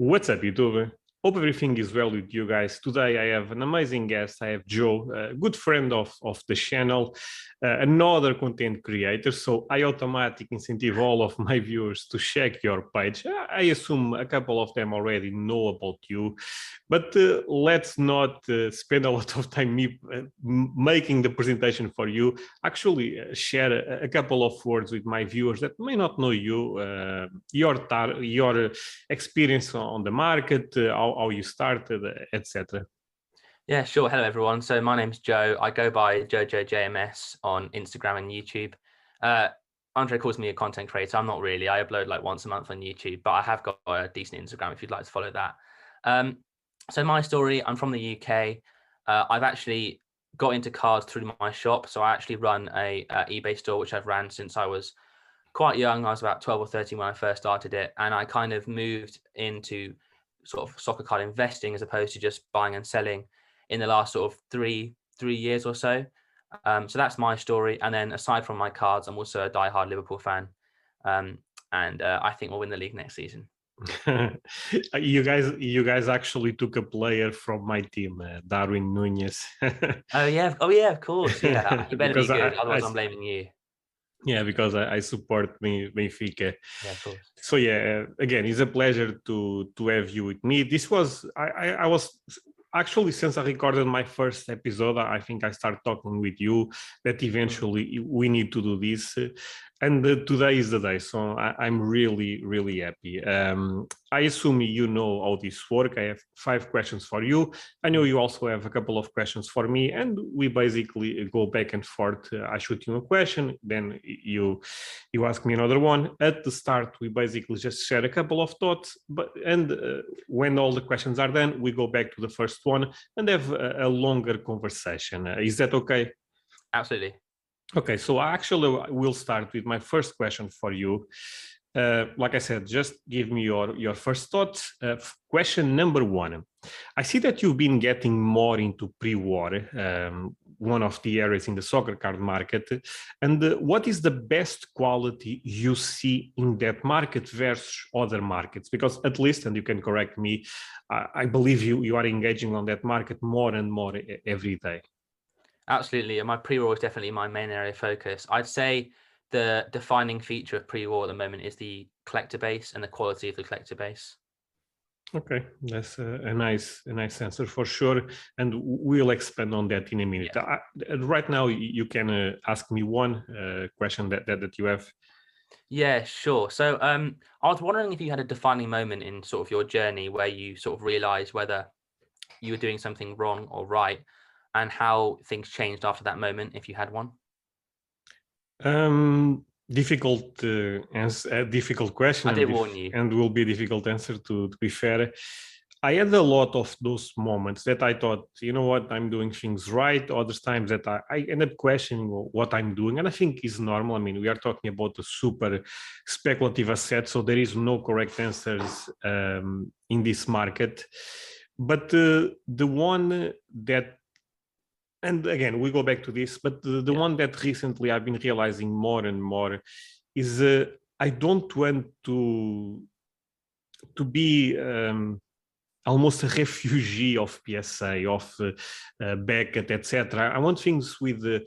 What's up, YouTube? Hope everything is well with you guys. Today I have an amazing guest. I have Joe, a good friend of, of the channel, uh, another content creator. So I automatically incentive all of my viewers to check your page. I assume a couple of them already know about you, but uh, let's not uh, spend a lot of time me, uh, making the presentation for you. Actually, uh, share a, a, couple of words with my viewers that may not know you, uh, your your experience on the market, how you started, etc. Yeah, sure. Hello, everyone. So my name's Joe. I go by Jojo JMS on Instagram and YouTube. Uh, Andre calls me a content creator. I'm not really. I upload like once a month on YouTube, but I have got a decent Instagram if you'd like to follow that. Um, so my story, I'm from the UK. Uh, I've actually got into cars through my shop. So I actually run a, a eBay store, which I've ran since I was quite young. I was about 12 or 13 when I first started it. And I kind of moved into sort of soccer card investing as opposed to just buying and selling in the last sort of three three years or so. Um, so that's my story. And then aside from my cards, I'm also a die-hard Liverpool fan, um, and uh, I think we'll win the league next season. you guys, you guys actually took a player from my team, uh, Darwin Nunez. oh yeah, oh yeah, of course. Yeah, you better be good. I, otherwise, I, I'm blaming you. Yeah, because I, I support Benfica. Yeah. So yeah, uh, again, it's a pleasure to to have you with me. This was I I, I was actually since i recorded my first episode i think i started talking with you that eventually we need to do this and uh, today is the day so I, am really really happy. Um, i assume you know how this work. I have five questions for you. I know you also have a couple of questions for me and we basically go back and forth. I shoot you a question then you you ask me another one. At the start we basically just share a couple of thoughts but and uh, when all the questions are done we go back to the first one and have a, a longer conversation. Uh, is that okay? Absolutely Okay, so actually we'll start with my first question for you. Uh, like I said, just give me your, your first thoughts. Uh, question number one. I see that you've been getting more into pre-war, um, one of the areas in the soccer card market. And uh, what is the best quality you see in that market versus other markets? Because at least, and you can correct me, I, I believe you, you are engaging on that market more and more every day. Absolutely. And my pre-war is definitely my main area of focus. I'd say the defining feature of pre-war at the moment is the collector base and the quality of the collector base. Okay, that's a, a, nice, a nice answer for sure, and we'll expand on that in a minute. Yeah. I, right now, you can uh, ask me one uh, question that, that that you have. Yeah, sure. So, um, I was wondering if you had a defining moment in sort of your journey where you sort of realized whether you were doing something wrong or right, and how things changed after that moment, if you had one? Um, difficult uh, answer, a difficult question. I did warn you. And will be difficult answer to, to be fair. I had a lot of those moments that I thought, you know what, I'm doing things right. Other times that I, I end up questioning what I'm doing. And I think is normal. I mean, we are talking about a super speculative asset, so there is no correct answers um, in this market. But uh, the one that and again we go back to this but the, the yeah. one that recently i've been realizing more and more is uh, i don't want to to be um, almost a refugee of psa of uh, uh, beckett etc i want things with uh,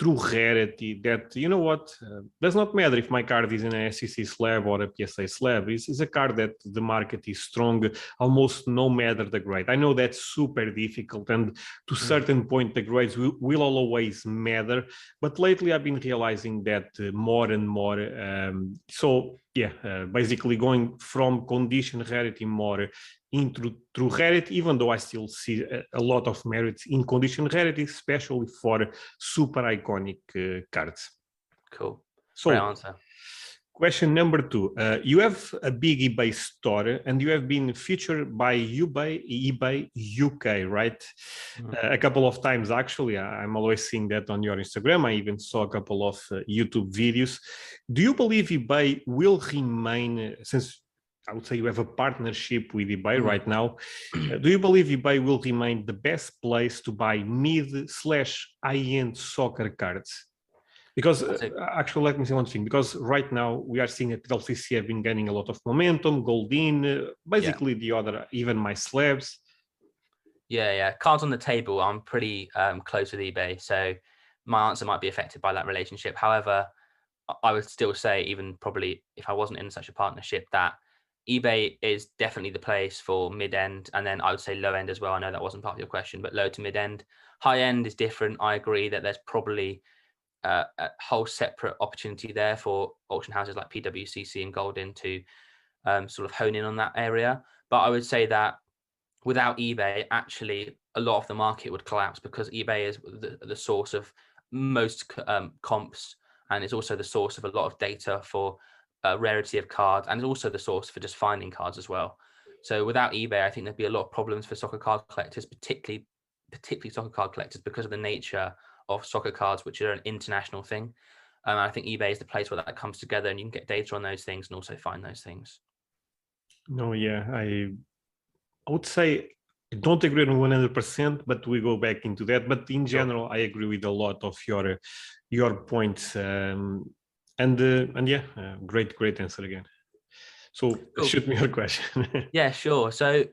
true rarity that, you know what, uh, does not matter if my card is in a SGC slab or a PSA slab. It's, it's, a card that the market is strong, almost no matter the grade. I know that's super difficult and to mm. certain point the grades will, will always matter, but lately I've been realizing that uh, more and more. Um, so yeah, uh, basically going from condition rarity more into true rarity, even though I still see a, a, lot of merits in condition rarity, especially for super iconic uh, cards. Cool. So, Great answer. Question number two. Uh, you have a big eBay store and you have been featured by eBay, eBay UK, right? Mm. Uh, a couple of times, actually. I'm always seeing that on your Instagram. I even saw a couple of uh, YouTube videos. Do you believe eBay will remain, since I would say you have a partnership with eBay mm-hmm. right now. Uh, do you believe eBay will remain the best place to buy mid slash high end soccer cards? Because uh, actually, let me say one thing. Because right now we are seeing that LCC have been gaining a lot of momentum. Goldin, uh, basically yeah. the other, even my slabs. Yeah, yeah. Cards on the table. I'm pretty um, close with eBay, so my answer might be affected by that relationship. However, I would still say, even probably if I wasn't in such a partnership, that eBay is definitely the place for mid end, and then I would say low end as well. I know that wasn't part of your question, but low to mid end. High end is different. I agree that there's probably uh, a whole separate opportunity there for auction houses like PWCC and Goldin to um, sort of hone in on that area. But I would say that without eBay, actually, a lot of the market would collapse because eBay is the, the source of most um, comps and it's also the source of a lot of data for uh, rarity of cards and it's also the source for just finding cards as well. So without eBay, I think there'd be a lot of problems for soccer card collectors, particularly particularly soccer card collectors, because of the nature of soccer cards, which are an international thing. Um, I think eBay is the place where that comes together, and you can get data on those things and also find those things. No, yeah, I I would say I don't agree on one hundred percent, but we go back into that. But in general, I agree with a lot of your your points. Um, and uh, and yeah, uh, great great answer again. So cool. shoot me your question. yeah, sure. So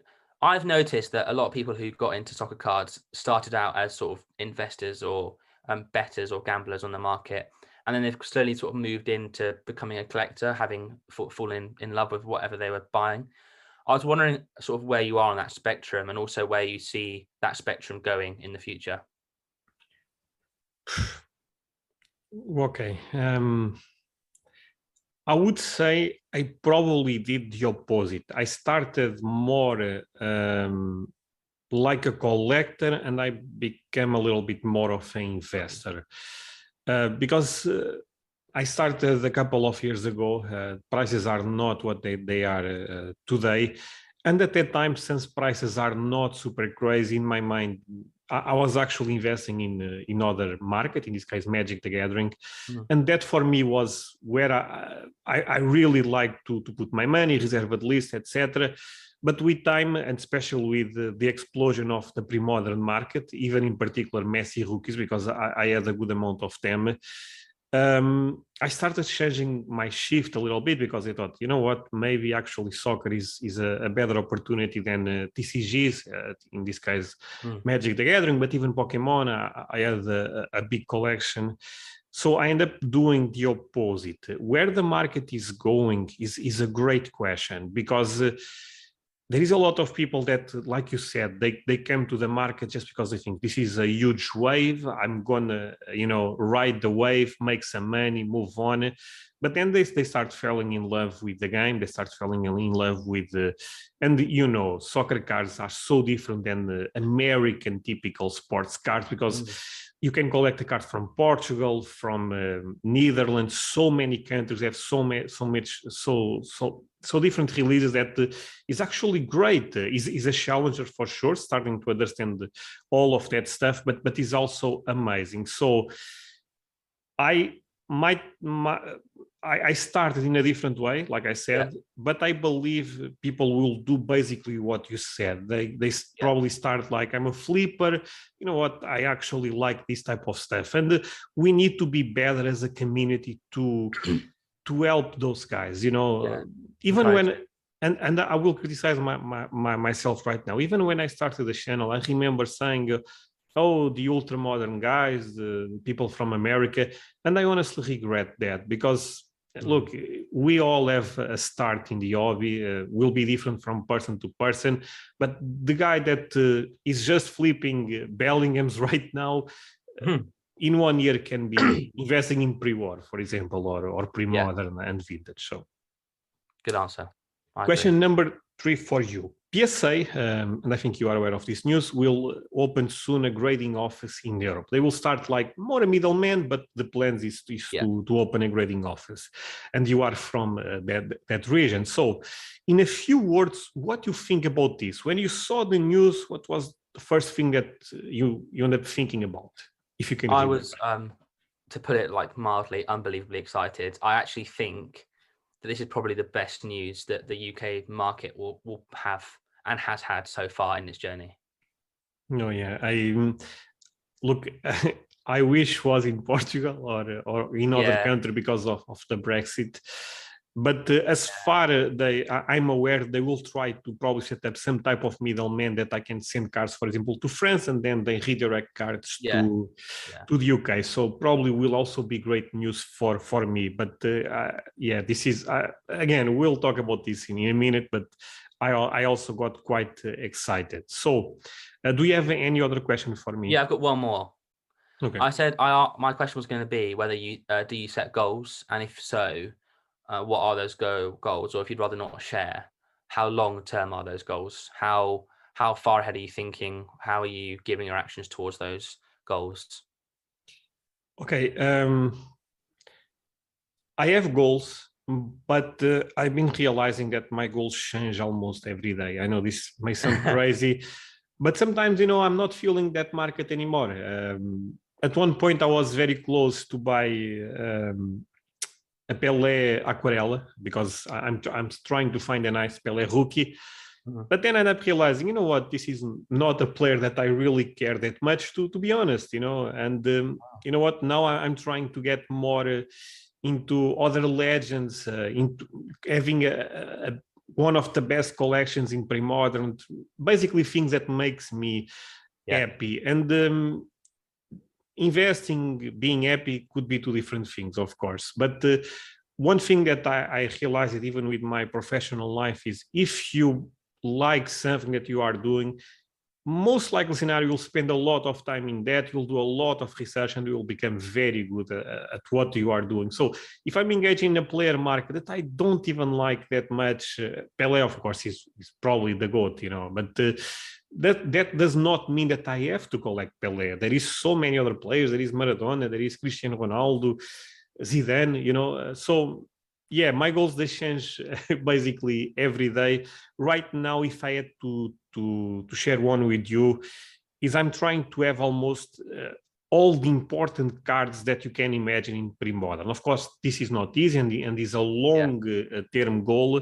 I've noticed that a lot of people who got into soccer cards started out as sort of investors or um, betters or gamblers on the market, and then they've slowly sort of moved into becoming a collector, having fallen in love with whatever they were buying. I was wondering sort of where you are on that spectrum, and also where you see that spectrum going in the future. Okay. Um, I would say I probably did the opposite. I started more um, like a collector and I became a little bit more of an investor. Uh, because uh, I started a couple of years ago, uh, prices are not what they, they are uh, today. And at that time, since prices are not super crazy in my mind, I, was actually investing in uh, in other market, in this case, Magic the Gathering, mm. and that for me was where I I, I really like to to put my money, reserve at least, etc. But with time, and especially with the, the, explosion of the pre-modern market, even in particular Messi rookies, because I, I had a good amount of them, um, I started changing my shift a little bit because I thought, you know what, maybe actually soccer is is a, a better opportunity than uh, TCGs. Uh, in this case, mm. Magic the Gathering, but even Pokemon, I, I had a, a, big collection. So I end up doing the opposite. Where the market is going is is a great question because. Uh, there is a lot of people that like you said they, they came to the market just because they think this is a huge wave. I'm gonna you know ride the wave make some money move on. But then they, they start falling in love with the game. They start falling in love with the and you know soccer cards are so different than the american typical sports cards because mm you can collect a card from Portugal, from uh, Netherlands. So many countries have so many, so much, so so so different releases that uh, is actually great. Uh, is is a challenger for sure, starting to understand all of that stuff, but but is also amazing. So I might my, I, I, started in a different way, like I said, yeah. but I believe people will do basically what you said. They they yeah. probably start like I'm a flipper. You know what? I actually like this type of stuff, and we need to be better as a community to to help those guys. You know, yeah. even right. when and and I will criticize my, my, my, myself right now. Even when I started the channel, I remember saying, uh, oh, the ultra modern guys, the people from America. And I honestly regret that because. Look, we all have a start in the hobby. Uh, will be different from person to person, but the guy that uh, is just flipping Bellinghams right now, hmm. in one year can be investing in pre-war, for example, or or pre-modern yeah. and vintage. So, good answer. I Question agree. number three for you. PSA, um, and I think you are aware of this news, will open soon a grading office in Europe. They will start like more a middleman, but the plan is, is yeah. to, to open a grading office. And you are from uh, that, that region. So, in a few words, what you think about this? When you saw the news, what was the first thing that you, you ended up thinking about? If you can, I was, um, to put it like mildly, unbelievably excited. I actually think that this is probably the best news that the UK market will will have and has had so far in its journey. No, yeah, I look. I wish was in Portugal or or in other Yeah. country because of, of the Brexit. But uh, as far uh, they, I- I'm aware, they will try to probably set up some type of middleman that I can send cards, for example, to France, and then they redirect cards Yeah. to Yeah. to the UK. So probably will also be great news for for me. But uh, yeah, this is uh, again we'll talk about this in a minute. But I I also got quite uh, excited. So, uh, do you have any other question for me? Yeah, I've got one more. Okay. I said I a- my question was going to be whether you uh, do you set goals, and if so, uh, what are those go goals, or if you'd rather not share, how long term are those goals? How how far ahead are you thinking? How are you giving your actions towards those goals? Okay. Um, I have goals, but uh, I've been realizing that my goals change almost every day. I know this may sound crazy, but sometimes, you know, I'm not feeling that market anymore. Um, at one point, I was very close to buy um, a Pelé Aquarela because I'm, I'm trying to find a nice Pelé rookie. Mhm. But then I end up realizing, you know what, this is not a player that I really care that much to, to be honest, you know. And um, you know what, now I'm trying to get more uh, into other legends, uh, into having a, a, one of the best collections in pre-modern, basically things that makes me Yeah. happy. And um, investing, being happy could be two different things, of course. But uh, one thing that I, I realized even with my professional life is if you like something that you are doing, most likely scenario you'll spend a lot of time in that you'll do a lot of research and you will become very good uh, at what you are doing. So if i'm engaging in a player market that i don't even like that much uh, pele of course is, is probably the goat you know but uh, that that does not mean that i have to collect pele there is so many other players. There is maradona. There is cristiano ronaldo zidane you know uh, so yeah my goals they change basically every day. Right now if i had to to to share one with you is i'm trying to have almost uh, all the important cards that you can imagine in pre-modern of course this is not easy and, and is a long uh, term goal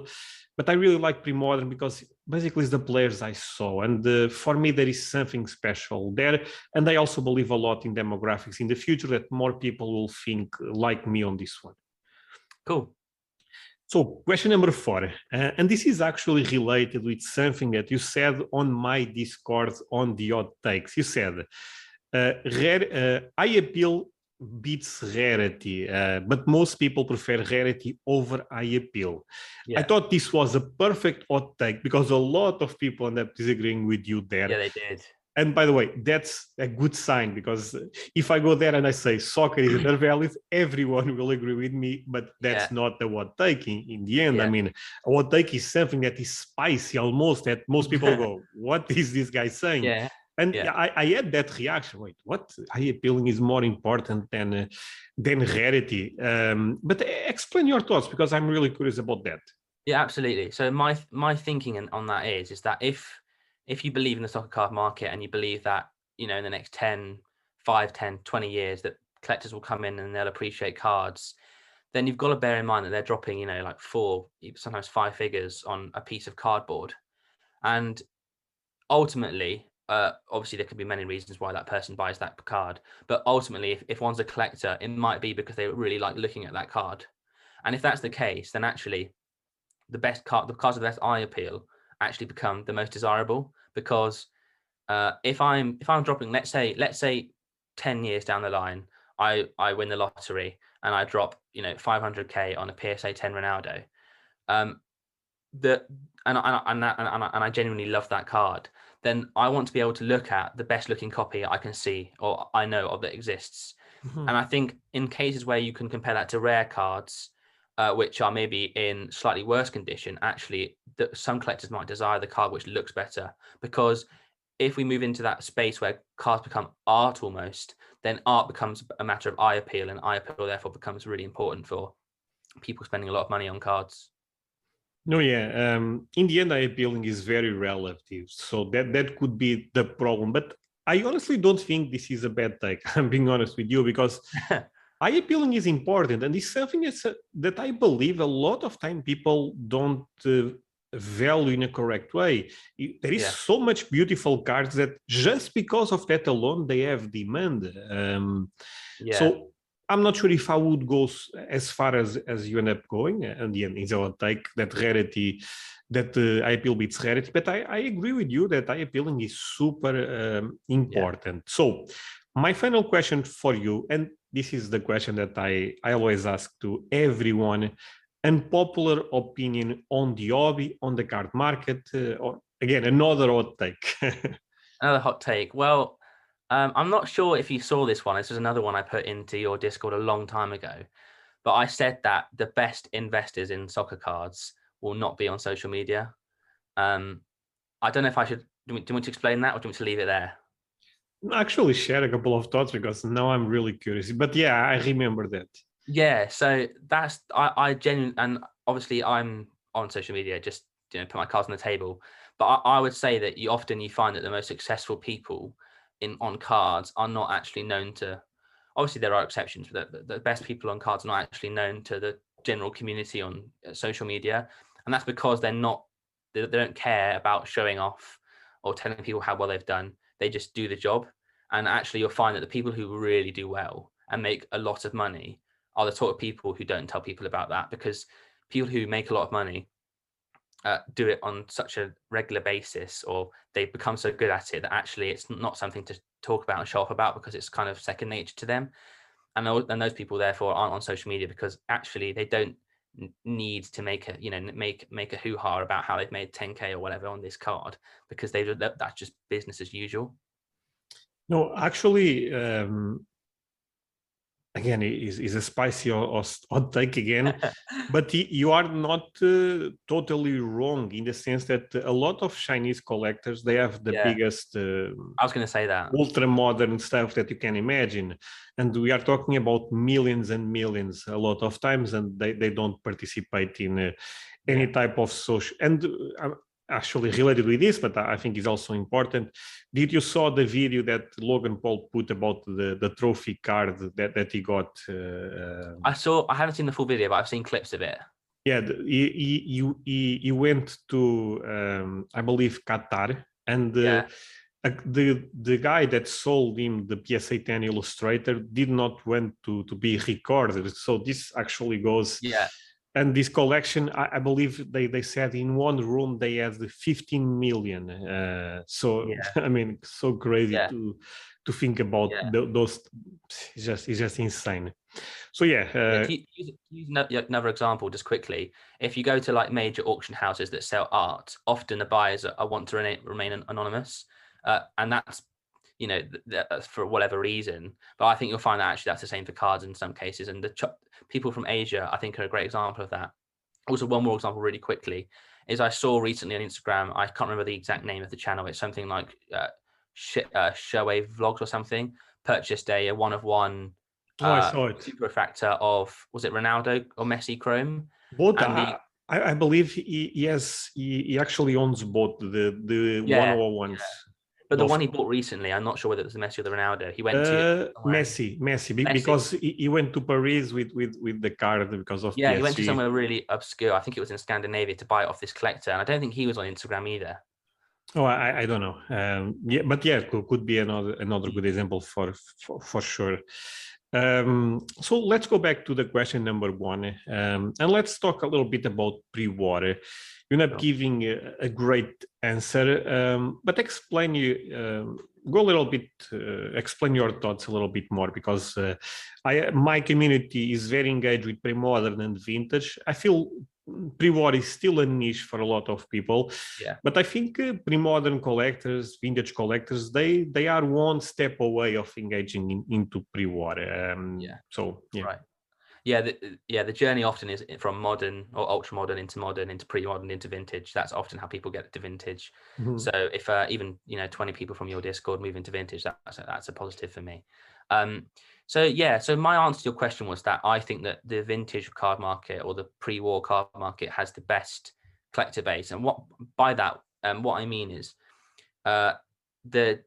but i really like pre-modern because basically it's the players i saw and uh, for me there is something special there. And i also believe a lot in demographics in the future that more people will think like me on this one. Cool. So, question number four, uh, and this is actually related with something that you said on my Discord on the hot takes. You said, uh, rare, uh, eye appeal beats rarity, uh, but most people prefer rarity over eye appeal. I thought this was a perfect hot take because a lot of people end up disagreeing with you there. Yeah, they did. And by the way, that's a good sign because if I go there and I say soccer is undervalued, everyone will agree with me. But that's not the what take in, in the end. I mean, what take is something that is spicy almost that most people go, What is this guy saying? Yeah. And yeah. I, I had that reaction. Wait, what? High appealing is more important than uh, than rarity. Um, but explain your thoughts because I'm really curious about that. Yeah, absolutely. So my my thinking on- on that is is that if if you believe in the soccer card market and you believe that you know in the next 10 5 10 20 years that collectors will come in and they'll appreciate cards then you've got to bear in mind that they're dropping you know like four sometimes five figures on a piece of cardboard. And ultimately uh, obviously there could be many reasons why that person buys that card but ultimately if, if one's a collector it might be because they really like looking at that card. And if that's the case then actually the best card the cards with the best eye appeal actually become the most desirable because uh, if i'm if i'm dropping let's say let's say 10 years down the line i i win the lottery and i drop you know 500k on a psa 10 ronaldo um the and I, and, that, and, I, and I genuinely love that card then i want to be able to look at the best looking copy i can see or i know of that exists Mhm. and I think in cases where you can compare that to rare cards, uh, which are maybe in slightly worse condition, actually, the, some collectors might desire the card which looks better. Because if we move into that space where cards become art almost, then art becomes a matter of eye appeal, and eye appeal therefore becomes really important for people spending a lot of money on cards. No, yeah. Um, in the end, eye appealing is very relative, so that that could be the problem. But I honestly don't think this is a bad take. I'm being honest with you because eye appealing is important, and it's something that's, uh, that I believe a lot of time people don't uh, value in a correct way. There is Yeah. so much beautiful cards that just because of that alone they have demand. Um, Yeah. So I'm not sure if I would go as far as as you end up going. And the end is our take that rarity, that uh, appeal beats rarity. But I, I agree with you that eye appealing is super um, important. So my final question for you, and this is the question that I, I always ask to everyone unpopular opinion on the hobby, on the card market, uh, or again, another hot take. Another hot take. Well, um, I'm not sure if you saw this one. This is another one I put into your Discord a long time ago. But I said that the best investors in soccer cards will not be on social media. Um, I don't know if I should. Do you, want to explain that, or do you want to leave it there? Actually, share a couple of thoughts because now I'm really curious. But yeah, I remember that. Yeah, so that's I I genuinely and obviously I'm on social media just you know put my cards on the table, but I, I would say that you often you find that the most successful people in on cards are not actually known to. Obviously, there are exceptions, but the, the best people on cards are not actually known to the general community on uh, social media, and that's because they're not they, they don't care about showing off or telling people how well they've done. They just do the job, and actually you'll find that the people who really do well and make a lot of money are the sort of people who don't tell people about that because people who make a lot of money uh, do it on such a regular basis or they've become so good at it that actually it's not something to talk about and show off about because it's kind of second nature to them. And, and those people therefore aren't on social media because actually they don't need to make a you know make make a hoo-ha about how they've made 10k or whatever on this card because they that, that's just business as usual No, actually, um, again, it is is a spicy or, hot take again. but you are not uh, totally wrong in the sense that a lot of Chinese collectors they have the Yeah. biggest uh, i was going to say that ultra modern stuff that you can imagine and we are talking about millions and millions a lot of times and they, they don't participate in uh, any type of social and uh, actually related with this but i think is also important did you saw the video that logan paul put about the the trophy card that that he got uh, i saw i haven't seen the full video but i've seen clips of it yeah, he, he, he, he, went to, um, I believe, Qatar, and uh, Yeah. the the guy that sold him the PSA 10 Illustrator did not want to to be recorded. So this actually goes, yeah and this collection, I, I believe they they said in one room they had the 15 million. Uh, so Yeah. I mean, so crazy Yeah. to to think about Yeah. tho- those. It's just it's just insane. So yeah, uh, use, use ano- another example just quickly if you go to like major auction houses that sell art often the buyers are, are want to remain, remain anonymous uh, and that's you know th- th- for whatever reason but i think you'll find that actually that's the same for cards in some cases and the ch- people from asia i think are a great example of that also one more example really quickly is i saw recently on instagram i can't remember the exact name of the channel it's something like uh, Sh- uh, Showwave vlogs or something purchased a, a one of one oh, I uh, saw it. super refractor of was it Ronaldo or Messi Chrome? Both, And the- I, I I believe he, yes, he, he actually owns both the the Yeah, 101s. But the Both. one he bought recently, I'm not sure whether it was the Messi or the Ronaldo. He went to Uh, somewhere- Messi, Messi, Messi. because he, he went to Paris with with with the card because of yeah, he went to somewhere really obscure. I think it was in Scandinavia to buy it off this collector, and I don't think he was on Instagram either. Oh, I, I don't know. Um, yeah, but yeah, could, could be another another good example for for, for sure. Um, so let's go back to the question number one, um, and let's talk a little bit about pre-war. You're not giving a, a great answer, um, but explain you um, go a little bit, uh, explain your thoughts a little bit more because uh, I my community is very engaged with pre-modern and vintage. I feel pre-war is still a niche for a lot of people yeah. but I think uh, pre-modern collectors, vintage collectors, they they are one step away of engaging in, into pre-war. Um, Yeah. So yeah. Right. Yeah, the, yeah. The journey often is from modern or ultra modern into modern into pre-modern into vintage. That's often how people get to vintage. Mhm. So if uh, even you know 20 people from your Discord move into vintage, that's a, that's a positive for me. Um, so yeah, so my answer to your question was that I think that the vintage card market or the pre-war card market has the best collector base, and what by that, um, what I mean is, uh, the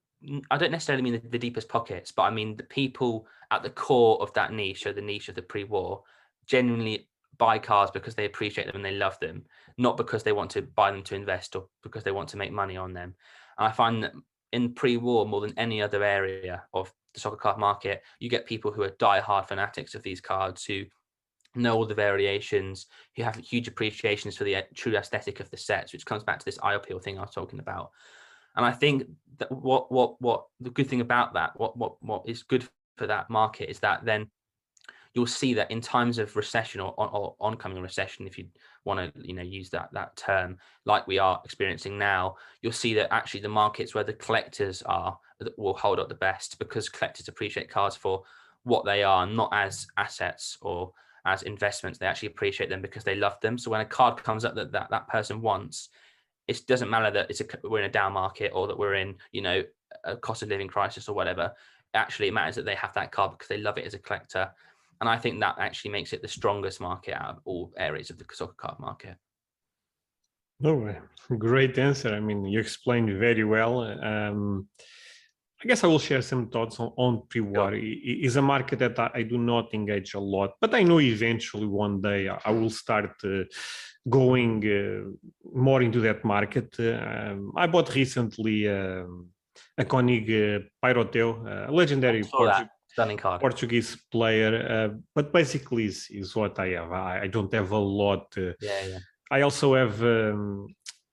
I don't necessarily mean the, the deepest pockets, but I mean the people at the core of that niche, or the niche of the pre-war, genuinely buy cars because they appreciate them and they love them, not because they want to buy them to invest or because they want to make money on them. And I find that in pre-war, more than any other area of the soccer card market, you get people who are die-hard fanatics of these cards who know all the variations, who have huge appreciations for the uh, true aesthetic of the sets, which comes back to this eye appeal thing I was talking about. And I think that what what what the good thing about that, what what what is good for that market is that then you'll see that in times of recession or, or oncoming recession, if you want to, you know, use that that term, like we are experiencing now, you'll see that actually the markets where the collectors are will hold up the best because collectors appreciate cards for what they are, not as assets or as investments. They actually appreciate them because they love them. So when a card comes up that that, that person wants, it doesn't matter that it's a we're in a down market or that we're in, you know, a cost of living crisis or whatever. Actually, it matters that they have that car because they love it as a collector and I think that actually makes it the strongest market out of all areas of the soccer card market. No, way. great answer. I mean, you explained very well. Um, I guess I will share some thoughts on, on pre-war. It is a market that I, I, do not engage a lot, but I know eventually one day I will start uh, going uh, more into that market. Um, I bought recently um, a Konig uh, Peyroteo, a legendary Portuguese card. Portuguese player, uh, but basically is, is what I have. I, I don't have a lot. Uh, yeah, yeah. I also have um,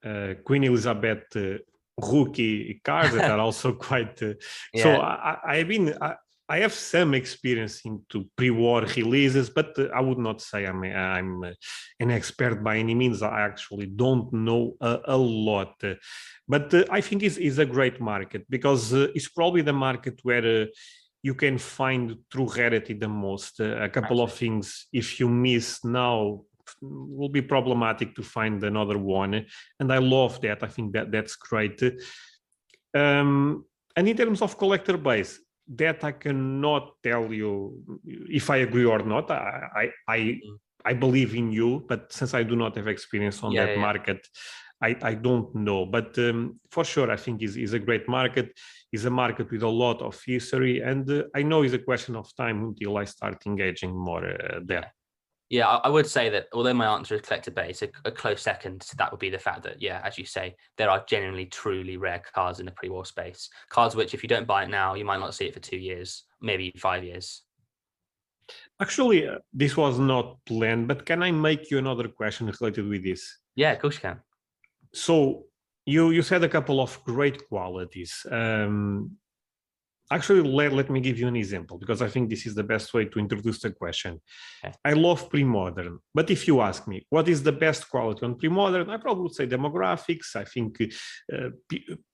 uh, Queen Elizabeth uh, rookie cards that are also quite. Uh, yeah. So I, I, have been. I, I have some experience into pre-war releases, but uh, I would not say I'm I'm uh, an expert by any means. I actually don't know a, a lot, uh, but uh, I think it's, it's a great market because uh, it's probably the market where you can find true rarity the most. Uh, a couple of things, if you miss now, will be problematic to find another one. And I love that. I think that that's great. Um, and in terms of collector base, that I cannot tell you if I agree or not. I I I, mm. I believe in you, but since I do not have experience on yeah, that yeah. market, I, I don't know. But um, for sure, I think is is a great market is a market with a lot of history, and uh, I know it's a question of time until I start engaging more uh, there. Yeah, I would say that although my answer is collector base, a, a, close second to that would be the fact that, yeah, as you say, there are genuinely truly rare cards in the pre-war space. Cards which, if you don't buy it now, you might not see it for two years, maybe five years. Actually, uh, this was not planned, but can I make you another question related with this? Yeah, of course you can. So you you said a couple of great qualities. Um, actually, let, let me give you an example because I think this is the best way to introduce the question. Okay. I love pre-modern, but if you ask me what is the best quality on pre-modern, I probably would say demographics. I think uh,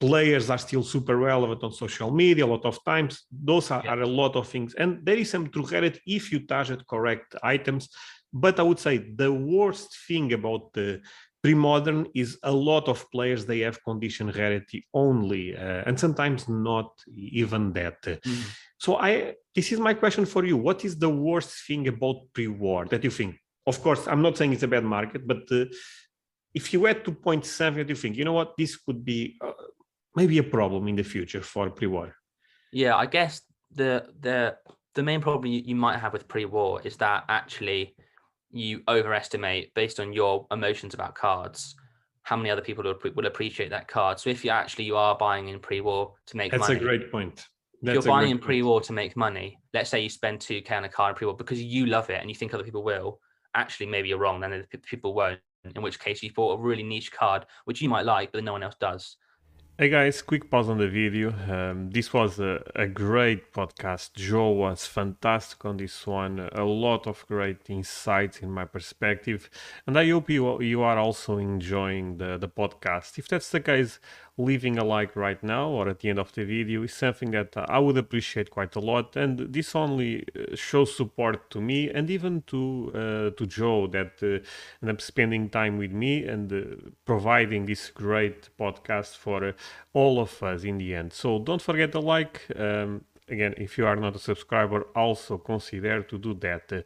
players are still super relevant on social media a lot of times. Those are, yeah. are a lot of things, and there is some true credit if you target correct items. But I would say the worst thing about the pre-modern is a lot of players they have condition rarity only uh, and sometimes not even that. Mm. so i this is my question for you. What is the worst thing about pre-war that you think? Of course i'm not saying it's a bad market but uh, if you had to point something you think? You know what? This could be uh, maybe a problem in the future for pre-war. Yeah i guess the the the main problem you, you might have with pre-war is that actually you overestimate based on your emotions about cards how many other people will, appreciate that card. So if you actually you are buying in pre-war to make money. that's money, a great point. That's if you're buying in pre-war to make money let's say you spend 2k on a card in pre-war because you love it and you think other people will actually maybe you're wrong then people won't in which case you bought a really niche card which you might like but no one else does Hey guys, quick pause on the video. Um, this was a, a, great podcast. Joe was fantastic on this one. A lot of great insights in my perspective. And I hope you, you are also enjoying the, the podcast. If that's the case, leaving a like right now or at the end of the video is something that I would appreciate quite a lot. And this only uh, shows support to me and even to uh, to Joe that uh, end up spending time with me and uh, providing this great podcast for uh, all of us in the end. So don't forget to like. Um, again, if you are not a subscriber, also consider to do that. Uh,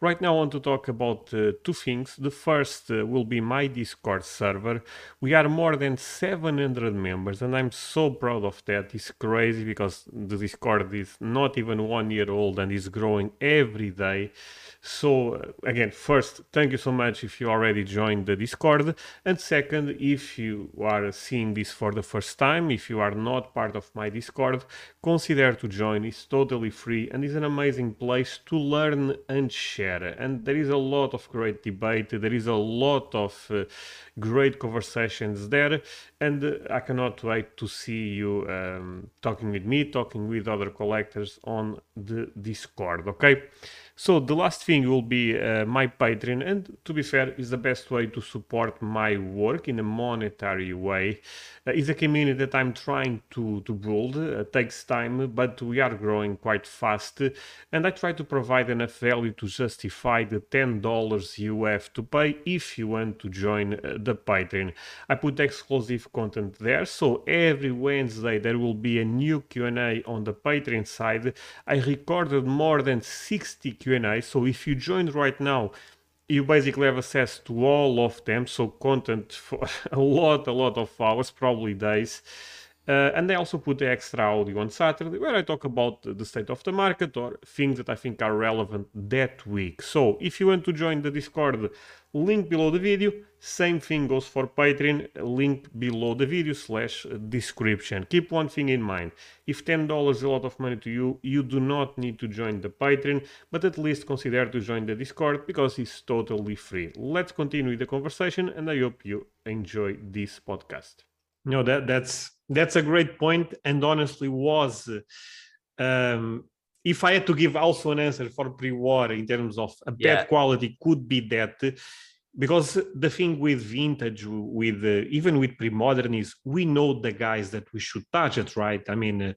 right now, I want to talk about uh, two things. The first uh, will be my Discord server. We are more than 700 members, and I'm so proud of that. It's crazy because the Discord is not even one year old and is growing every day. So, uh, again, first, thank you so much if you already joined the Discord. And second, if you are seeing this for the first time, if you are not part of my Discord, consider to join. It's totally free and is an amazing place to learn and share. And there is a lot of great debate, there is a lot of uh, great conversations there. And uh, I cannot wait to see you um, talking with me, talking with other collectors on the Discord. Okay. So the last thing will be uh, my Patreon, and to be fair, is the best way to support my work in a monetary way. Uh, it's a community that I'm trying to to build. Uh, takes time, but we are growing quite fast, and I try to provide enough value to justify the ten dollars you have to pay if you want to join uh, the Patreon. I put exclusive content there, so every Wednesday there will be a new Q&A on the Patreon side. I recorded more than 60 Q&A. So if you join right now, you basically have access to all of them. So content for a lot, a lot of hours, probably days. Uh, and I also put the extra audio on Saturday where I talk about the state of the market or things that I think are relevant that week. So if you want to join the Discord, link below the video. Same thing goes for Patreon, link below the video slash description. Keep one thing in mind. If $10 is a lot of money to you, you do not need to join the Patreon, but at least consider to join the Discord because it's totally free. Let's continue the conversation and I hope you enjoy this podcast. No, that that's that's a great point, and honestly, was um, if I had to give also an answer for pre-war in terms of a yeah. bad quality, could be that because the thing with vintage with uh, even with pre-modern is we know the guys that we should touch it right? I mean uh,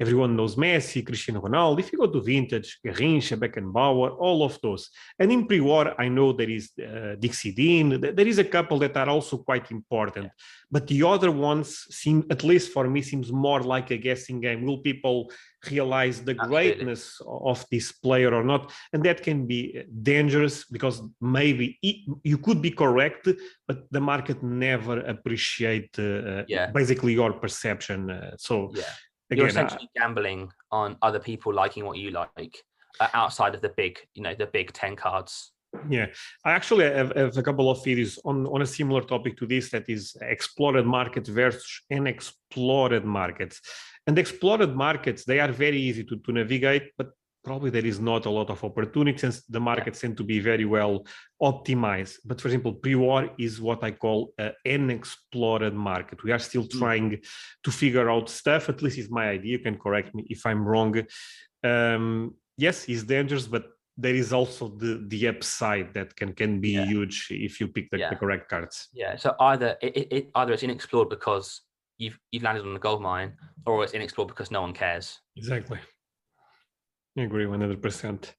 everyone knows messi cristiano ronaldo if you go to vintage garrincha beckenbauer all of those. And in pre-war i know there is uh, dixie dean there is a couple that are also quite important but the other ones seem at least for me seems more like a guessing game will people realize the Absolutely. greatness of this player or not and that can be dangerous because maybe it, you could be correct but the market never appreciate uh, yeah. basically your perception uh, so yeah again, you're essentially uh, gambling on other people liking what you like uh, outside of the big you know the big 10 cards yeah, I actually have, have, a couple of videos on, on a similar topic to this that is explored market versus unexplored markets. And explored markets, they are very easy to, to navigate, but probably there is not a lot of opportunity since the markets tend to be very well optimized. But for example, pre-war is what I call an unexplored market. We are still hmm. trying to figure out stuff. At least is my idea. You can correct me if I'm wrong. Um, yes, it's dangerous, but there is also the the upside that can can be yeah. huge if you pick the, yeah. the, correct cards. Yeah. So either it, it either it's unexplored because you've you've landed on a gold mine, or it's inexplored because no one cares. Exactly. I agree one hundred percent.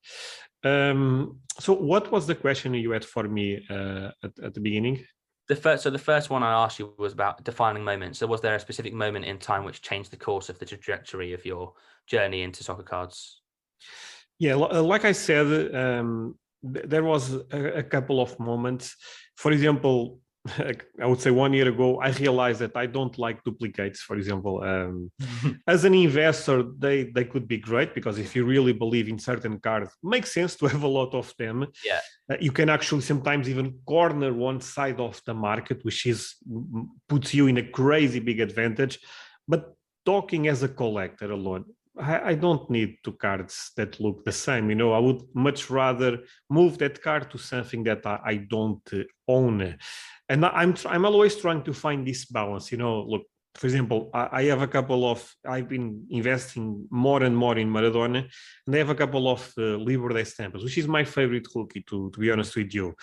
Um, so, what was the question you had for me uh, at, at the beginning? The first, so the first one I asked you was about defining moments. So, was there a specific moment in time which changed the course of the trajectory of your journey into soccer cards? Yeah, like I said, um, there was a, a, couple of moments. For example, I would say one year ago, I realized that I don't like duplicates. For example, um, as an investor, they they could be great because if you really believe in certain cards, makes sense to have a lot of them. Yeah, uh, you can actually sometimes even corner one side of the market, which is puts you in a crazy big advantage. But talking as a collector alone, I, I, don't need two cards that look the same. You know, I would much rather move that card to something that I, I don't uh, own. And I'm I'm always trying to find this balance. You know, look, for example, I, have a couple of I've been investing more and more in Maradona, and I have a couple of uh, Libro de Estampas, which is my favorite rookie. To to be honest with you,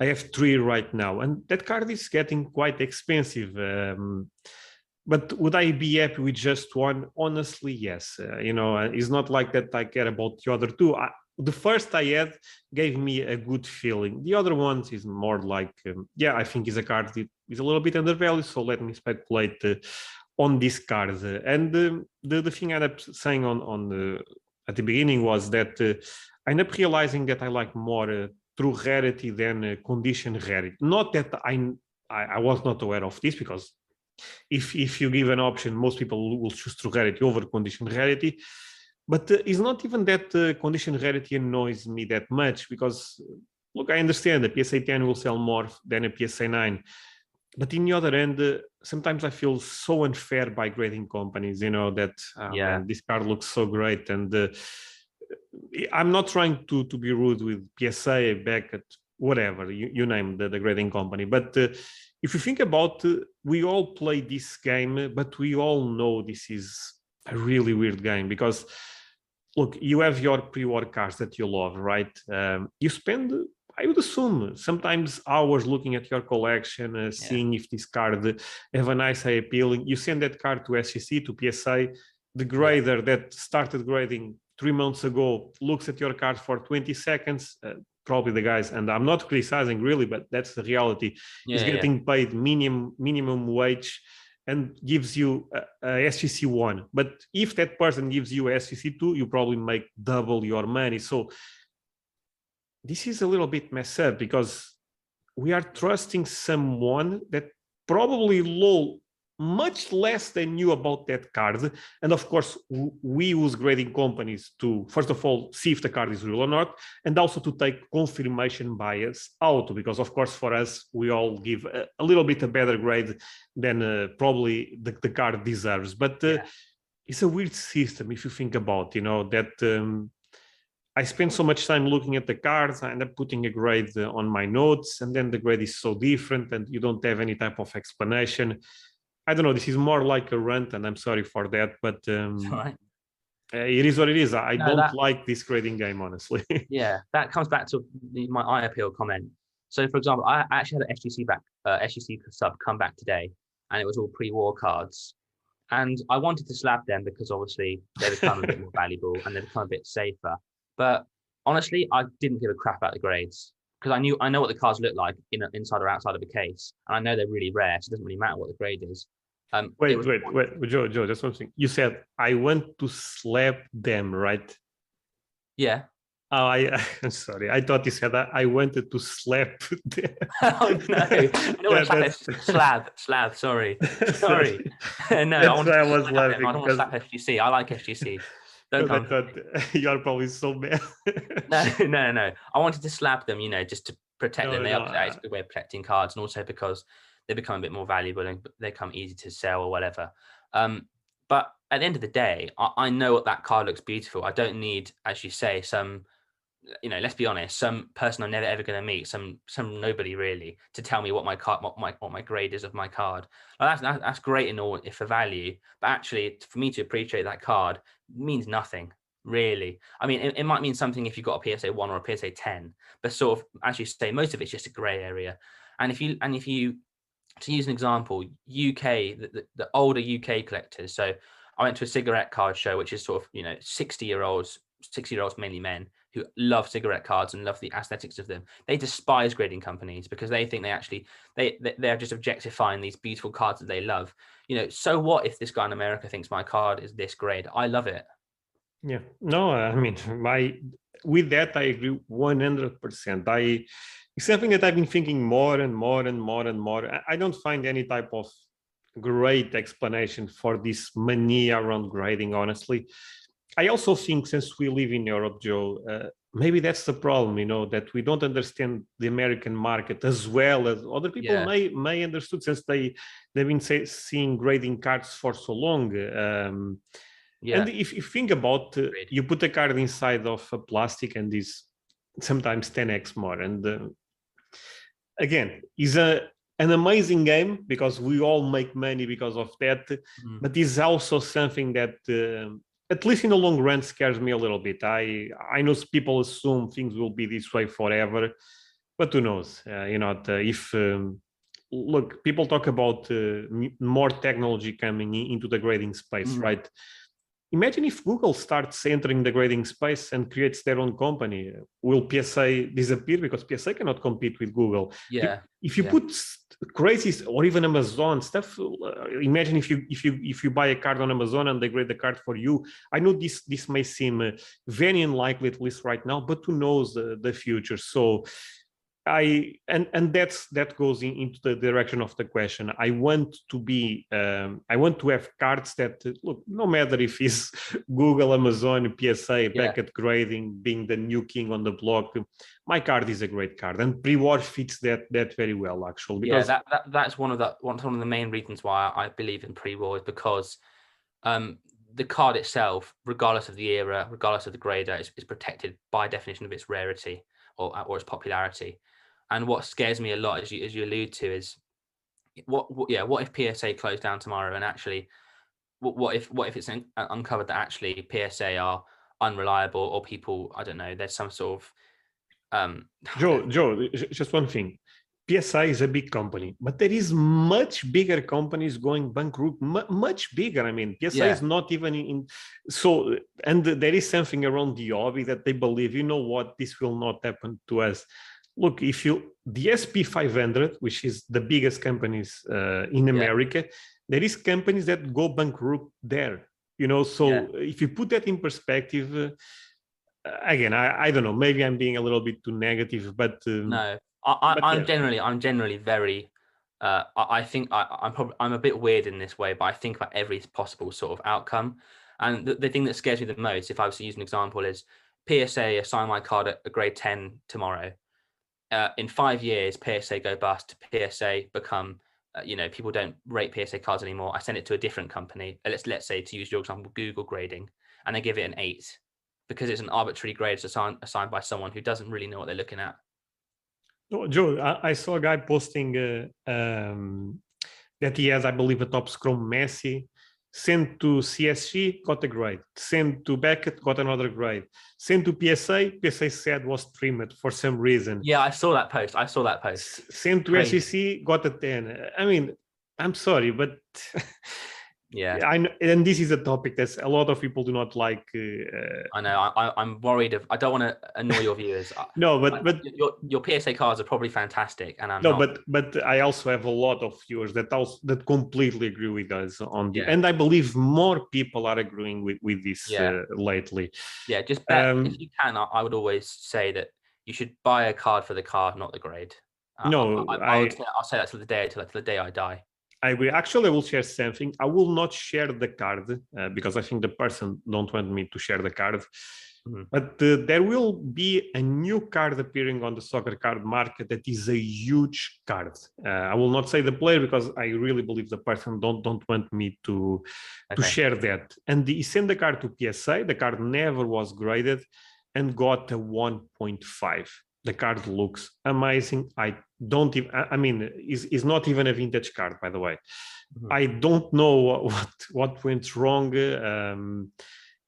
I have three right now, and that card is getting quite expensive. Um, but would I be happy with just one? Honestly, yes. Uh, you know, uh, it's not like that I care about the other two. I, the first I had gave me a good feeling. The other ones is more like, um, yeah, I think is a card that is a little bit undervalued. So let me speculate uh, on this card. And um, the, the thing I ended up saying on, on the, at the beginning was that uh, I ended up realizing that I like more uh, true rarity than uh, condition rarity. Not that I, I, I was not aware of this because if if you give an option, most people will choose true rarity over condition rarity. But uh, it's not even that uh, condition rarity annoys me that much because, look, I understand the PSA 10 will sell more than a PSA 9. But in the other end, uh, sometimes I feel so unfair by grading companies, you know, that oh, yeah. This card looks so great. And uh, I'm not trying to, to be rude with PSA, Beckett, whatever, you, you name the, the grading company. But uh, if you think about uh, we all play this game but we all know this is a really weird game because look you have your pre-war cards that you love right um, you spend i would assume sometimes hours looking at your collection uh, seeing yeah. if this card have a nice eye appealing you send that card to sgc to psa the grader yeah. that started grading three months ago looks at your card for 20 seconds uh, probably the guys and i'm not criticizing really but that's the reality. Yeah, he's getting yeah. paid minimum minimum wage and gives you a, a sgc one. But if that person gives you a sgc two you probably make double your money. So this is a little bit messed up because we are trusting someone that probably low much less they knew about that card. And of course, we use grading companies to, first of all, see if the card is real or not, and also to take confirmation bias out, because of course, for us, we all give a, a little bit a better grade than uh, probably the, the, card deserves. But uh, yeah. it's a weird system if you think about, you know, that um, I spend so much time looking at the cards, I end up putting a grade uh, on my notes, and then the grade is so different, and you don't have any type of explanation. I don't know. This is more like a rant, and I'm sorry for that, but um, right. uh, it is what it is. I no, don't that, like this grading game, honestly. yeah, that comes back to the, my eye appeal comment. So, for example, I actually had an SGC back, uh, SGC sub come back today, and it was all pre-war cards, and I wanted to slap them because obviously they become a bit more valuable and they become a bit safer. But honestly, I didn't give a crap about the grades because I knew I know what the cards look like in a, inside or outside of a case, and I know they're really rare, so it doesn't really matter what the grade is. Um, wait, was, wait, wait, Joe, Joe, just one thing. You said I went to slap them, right? Yeah. Oh, I, I'm sorry. I thought you said that I wanted to slap them. oh no, no, yeah, slap, slab, slab. Sorry, sorry. no, I, want to, I was I laughing. I don't want to slap SGC. I like SGC. Don't come. Thought, you are probably so mad. no, no, no. I wanted to slap them, you know, just to protect no, them. They no, are, it's a good way of protecting cards, and also because they become a bit more valuable and they come easy to sell or whatever. Um, but at the end of the day, I, I, know what that card looks beautiful. I don't need, as you say, some, you know, let's be honest, some person I'm never ever going to meet, some some nobody really, to tell me what my card, what my what my grade is of my card. that's that's great in all if for value, but actually, for me to appreciate that card means nothing really. I mean, it, it, might mean something if you've got a PSA one or a PSA ten, but sort of as you say, most of it's just a grey area. And if you and if you to use an example, UK, the, the, the, older UK collectors. So I went to a cigarette card show, which is sort of, you know, 60 year olds, 60 year olds, mainly men who love cigarette cards and love the aesthetics of them. They despise grading companies because they think they actually, they, they're just objectifying these beautiful cards that they love. You know, so what if this guy in America thinks my card is this grade? I love it. Yeah, no, I mean, my, with that, I agree 100%. I, it's something that I've been thinking more and more and more and more. I don't find any type of great explanation for this mania around grading, honestly. I also think since we live in Europe, Joe, uh, maybe that's the problem, you know, that we don't understand the American market as well as other people yeah. may may understood since they they've been say, seeing grading cards for so long. Um, yeah. And if you think about, uh, you put a card inside of a plastic and is sometimes 10x more, and uh, again is a an amazing game because we all make money because of that mm. but is also something that uh, at least in the long run scares me a little bit i i know people assume things will be this way forever but who knows uh, you know if um, look people talk about uh, more technology coming into the grading space mm. right imagine if Google starts entering the grading space and creates their own company. Will PSA disappear because PSA cannot compete with Google? Yeah. If, you yeah. put crazy, or even Amazon stuff. uh, Imagine if you if you if you buy a card on Amazon and they grade the card for you. I know this this may seem uh, very unlikely at least right now, but who knows the, the future? So I and and that's that goes in, into the direction of the question. I want to be um, I want to have cards that look no matter if it's Google, Amazon, PSA, Yeah. Beckett grading, being the new king on the block. My card is a great card, and pre-war fits that that very well actually. yeah, that, that that's one of the one, one of the main reasons why I believe in pre-war is because um, the card itself, regardless of the era, regardless of the grader, is, is protected by definition of its rarity or or its popularity. And what scares me a lot, as you as you allude to, is what, what yeah, what if PSA closed down tomorrow and actually, what, what if what if it's un- uncovered that actually PSA are unreliable or people I don't know, there's some sort of um Joe, Joe, just one thing. PSA is a big company, but there is much bigger companies going bankrupt, mu- much bigger. I mean, PSA Yeah. is not even in. So, and there is something around the hobby that they believe, you know what, this will not happen to us. Look, if you the SP 500, which is the biggest companies uh, in Yeah. America, there is companies that go bankrupt there. You know, so Yeah. if you put that in perspective. Uh, again I, I don't know maybe i'm being a little bit too negative but um, No, I, I, but I'm yeah. generally I'm generally very. Uh, I, I think I, I'm probably I'm a bit weird in this way, but I think about every possible sort of outcome. And the, the thing that scares me the most, if I was to use an example, is PSA assign my card at a grade ten tomorrow. Uh, in five years, PSA go bust. PSA become, uh, you know, people don't rate PSA cards anymore. I send it to a different company. Let's let's say to use your example, Google grading, and they give it an eight because it's an arbitrary grade assigned assigned by someone who doesn't really know what they're looking at. Joe, I, I saw a guy posting uh, um, that he has, I believe, a Topps Chrome Messi. Sent to CSG, got a grade. Sent to Beckett, got another grade. Sent to PSA, PSA said was trimmed for some reason. Yeah, I saw that post. I saw that post. Sent to Crazy. SGC, got a 10. I mean, I'm sorry, but Yeah, I and this is a topic that a lot of people do not like. Uh, I know. I, I, I'm worried of. I don't want to annoy your viewers. No, but I- but your your PSA cards are probably fantastic, and I'm no, not. but but I also have a lot of viewers that also that completely agree with us on the, Yeah. and I believe more people are agreeing with with this Yeah. uh, lately. yeah, just bet um, if you can. I, I would always say that you should buy a card for the card, not the grade. I- I- No, I, I would say, i'll say that till the day till, till the day I die. I will actually I will share something. I will not share the card uh, because I think the person don't want me to share the card. Mhm. But uh, there will be a new card appearing on the soccer card market that is a huge card. Uh, I will not say the player because I really believe the person don't don't want me to to share that. And he sent the card to PSA. The card never was graded and got a 1.5. The card looks amazing. I don't even, I mean, is is not even a vintage card, by the way. Mhm. I don't know what what, went wrong. Um,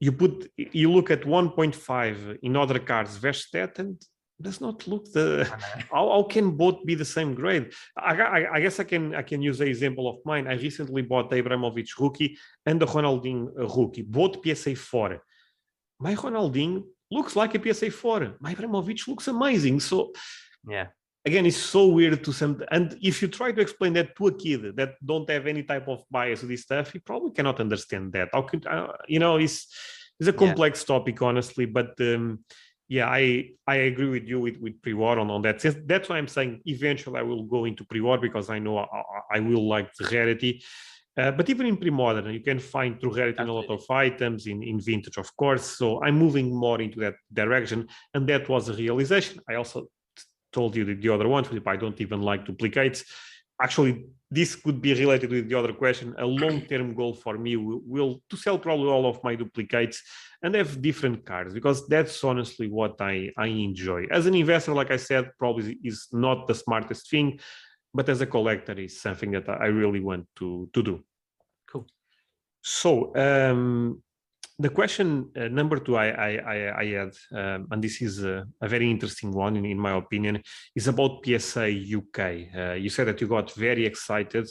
you put you look at 1.5 in other cards versus that and does not look the how, how can both be the same grade? I, I, I guess I can I can use an example of mine. I recently bought the Ibrahimovic rookie and the Ronaldinho rookie, both PSA 4. My Ronaldinho looks like a PSA 4. My Ibrahimovic looks amazing. So Yeah, again, it's so weird to some and if you try to explain that to a kid that don't have any type of bias to this stuff, he probably cannot understand that. How could uh, you know it's it's a Yeah. complex topic, honestly, but um yeah, I I agree with you with with pre-war on, on that sense. That's why I'm saying eventually I will go into pre-war because I know I, I- I will like the rarity. Uh, but even in pre-modern, you can find true rarity in a lot of items in, in vintage, of course. So I'm moving more into that direction, and that was a realization. I also told you the other one, I don't even like duplicates. Actually, this could be related with the other question. A long-term goal for me will, will to sell probably all of my duplicates and have different cards because that's honestly what I, I enjoy. As an investor, like I said, probably is not the smartest thing, but as a collector is something that I really want to, to do. So um, the question uh, number two I, I, I, I had, um, and this is a, a very interesting one in, in my opinion, is about PSA UK. Uh, you said that you got very excited.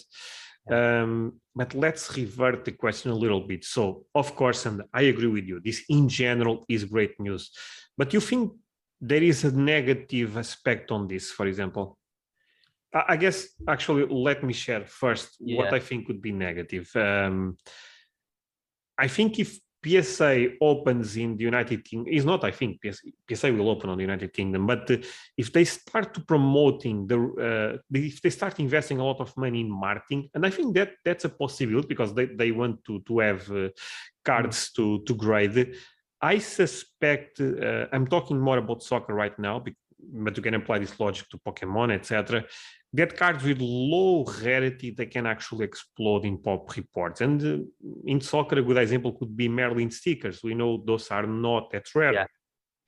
Um, but let's revert the question a little bit. So, of course, and I agree with you, this in general is great news. But you think there is a negative aspect on this, for example? I guess actually let me share first what I think would be negative. Um, I think if PSA opens in the United Kingdom, is not I think PSA, will open on the United Kingdom, but uh, if they start to promoting the, uh, if they start investing a lot of money in marketing, and I think that that's a possibility because they, they want to to have uh, cards to to grade. I suspect uh, I'm talking more about soccer right now, but you can apply this logic to Pokemon, etc. That cards with low rarity that can actually explode in pop reports. And uh, in soccer, a good example could be Merlin stickers. We know those are not that rare. Yeah.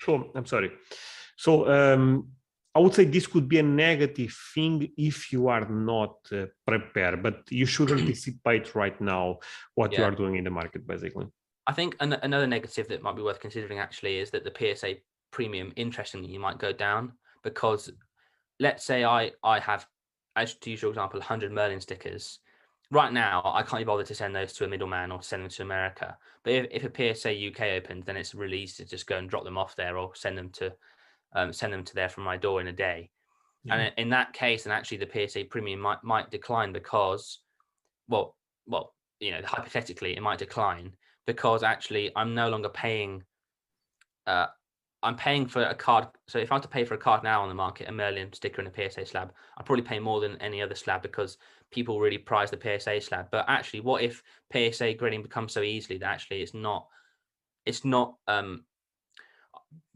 So I'm sorry. So um, I would say this could be a negative thing if you are not uh, prepared, but you should anticipate right now what you are doing in the market, basically. I think an- another negative that might be worth considering actually is that the PSA premium, interestingly, you might go down because let's say I I have, as to use your example, 100 Merlin stickers. Right now, I can't be bothered to send those to a middleman or send them to America. But if, if a PSA UK opens, then it's really easy to just go and drop them off there or send them to um, send them to there from my door in a day. Yeah. And in that case, and actually the PSA premium might might decline because, well, well, you know, hypothetically, it might decline because actually I'm no longer paying. Uh, I'm paying for a card. So if I have to pay for a card now on the market, a Merlin sticker and a PSA slab, I'd probably pay more than any other slab because people really prize the PSA slab. But actually, what if PSA grading becomes so easily that actually it's not, it's not. Um,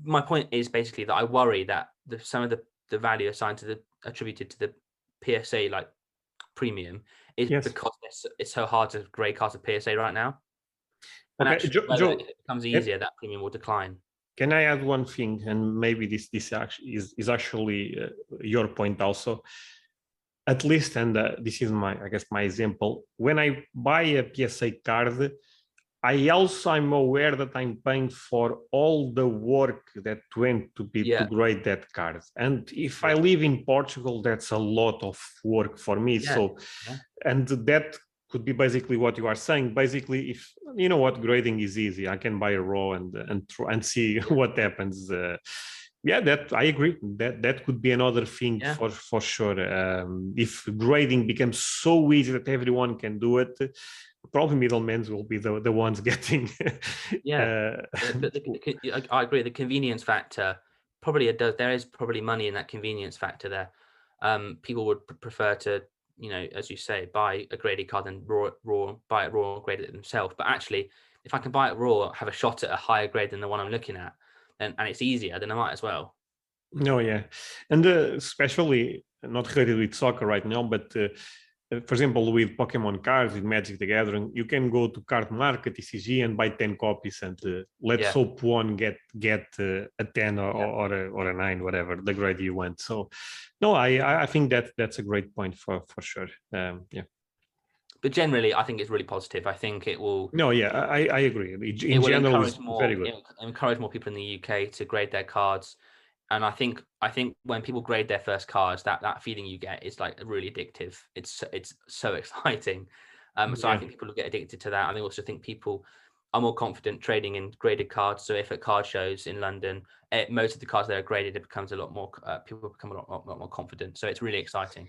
my point is basically that I worry that the, some of the the value assigned to the attributed to the PSA like premium is Yes. because it's, it's so hard to grade cards of PSA right now. And Okay, actually, Jo- if it becomes easier, that premium will decline. Can I add one thing? And maybe this this is is actually uh, your point also. At least, and uh, this is my I guess my example. When I buy a PSA card, I also am aware that I'm paying for all the work that went to be Yeah. to grade that card. And if I live in Portugal, that's a lot of work for me. Yeah, So, yeah. and that could be basically what you are saying. Basically, if you know what grading is easy, I can buy a row and and tr- and see what happens. Uh, yeah, that I agree. That that could be another thing Yeah. for for sure. Um, if grading becomes so easy that everyone can do it, probably middlemen will be the, the ones getting. Yeah. uh, but the, I agree. The convenience factor probably it does. There is probably money in that convenience factor there. Um, people would pr- prefer to, you know, as you say, buy a graded card and raw, raw, buy it raw, grade it themselves. But actually, if I can buy it raw, have a shot at a higher grade than the one I'm looking at, and and it's easier, then I might as well. No, yeah, and uh, especially not related with soccer right now, but uh, for example, with Pokemon cards, with Magic the Gathering, you can go to Card Market, ECG, and buy ten copies, and uh, let's Yeah. hope one get get uh, a ten or Yeah. or, a, or a nine, whatever the grade you want. So, no, I I think that that's a great point for for sure. Um, yeah, But generally, I think it's really positive. I think it will. no, yeah, I I agree. In, it will general, encourage more very good. encourage more people in the UK to grade their cards. And I think I think when people grade their first cards, that that feeling you get is like really addictive. It's so- it's so exciting. Um, so I think people will get addicted to that. and I also think people are more confident trading in graded cards. So if at card shows in London, eh, most of the cards that are graded, it becomes a lot more. Uh, people become a lot, lot, lot more confident. So it's really exciting.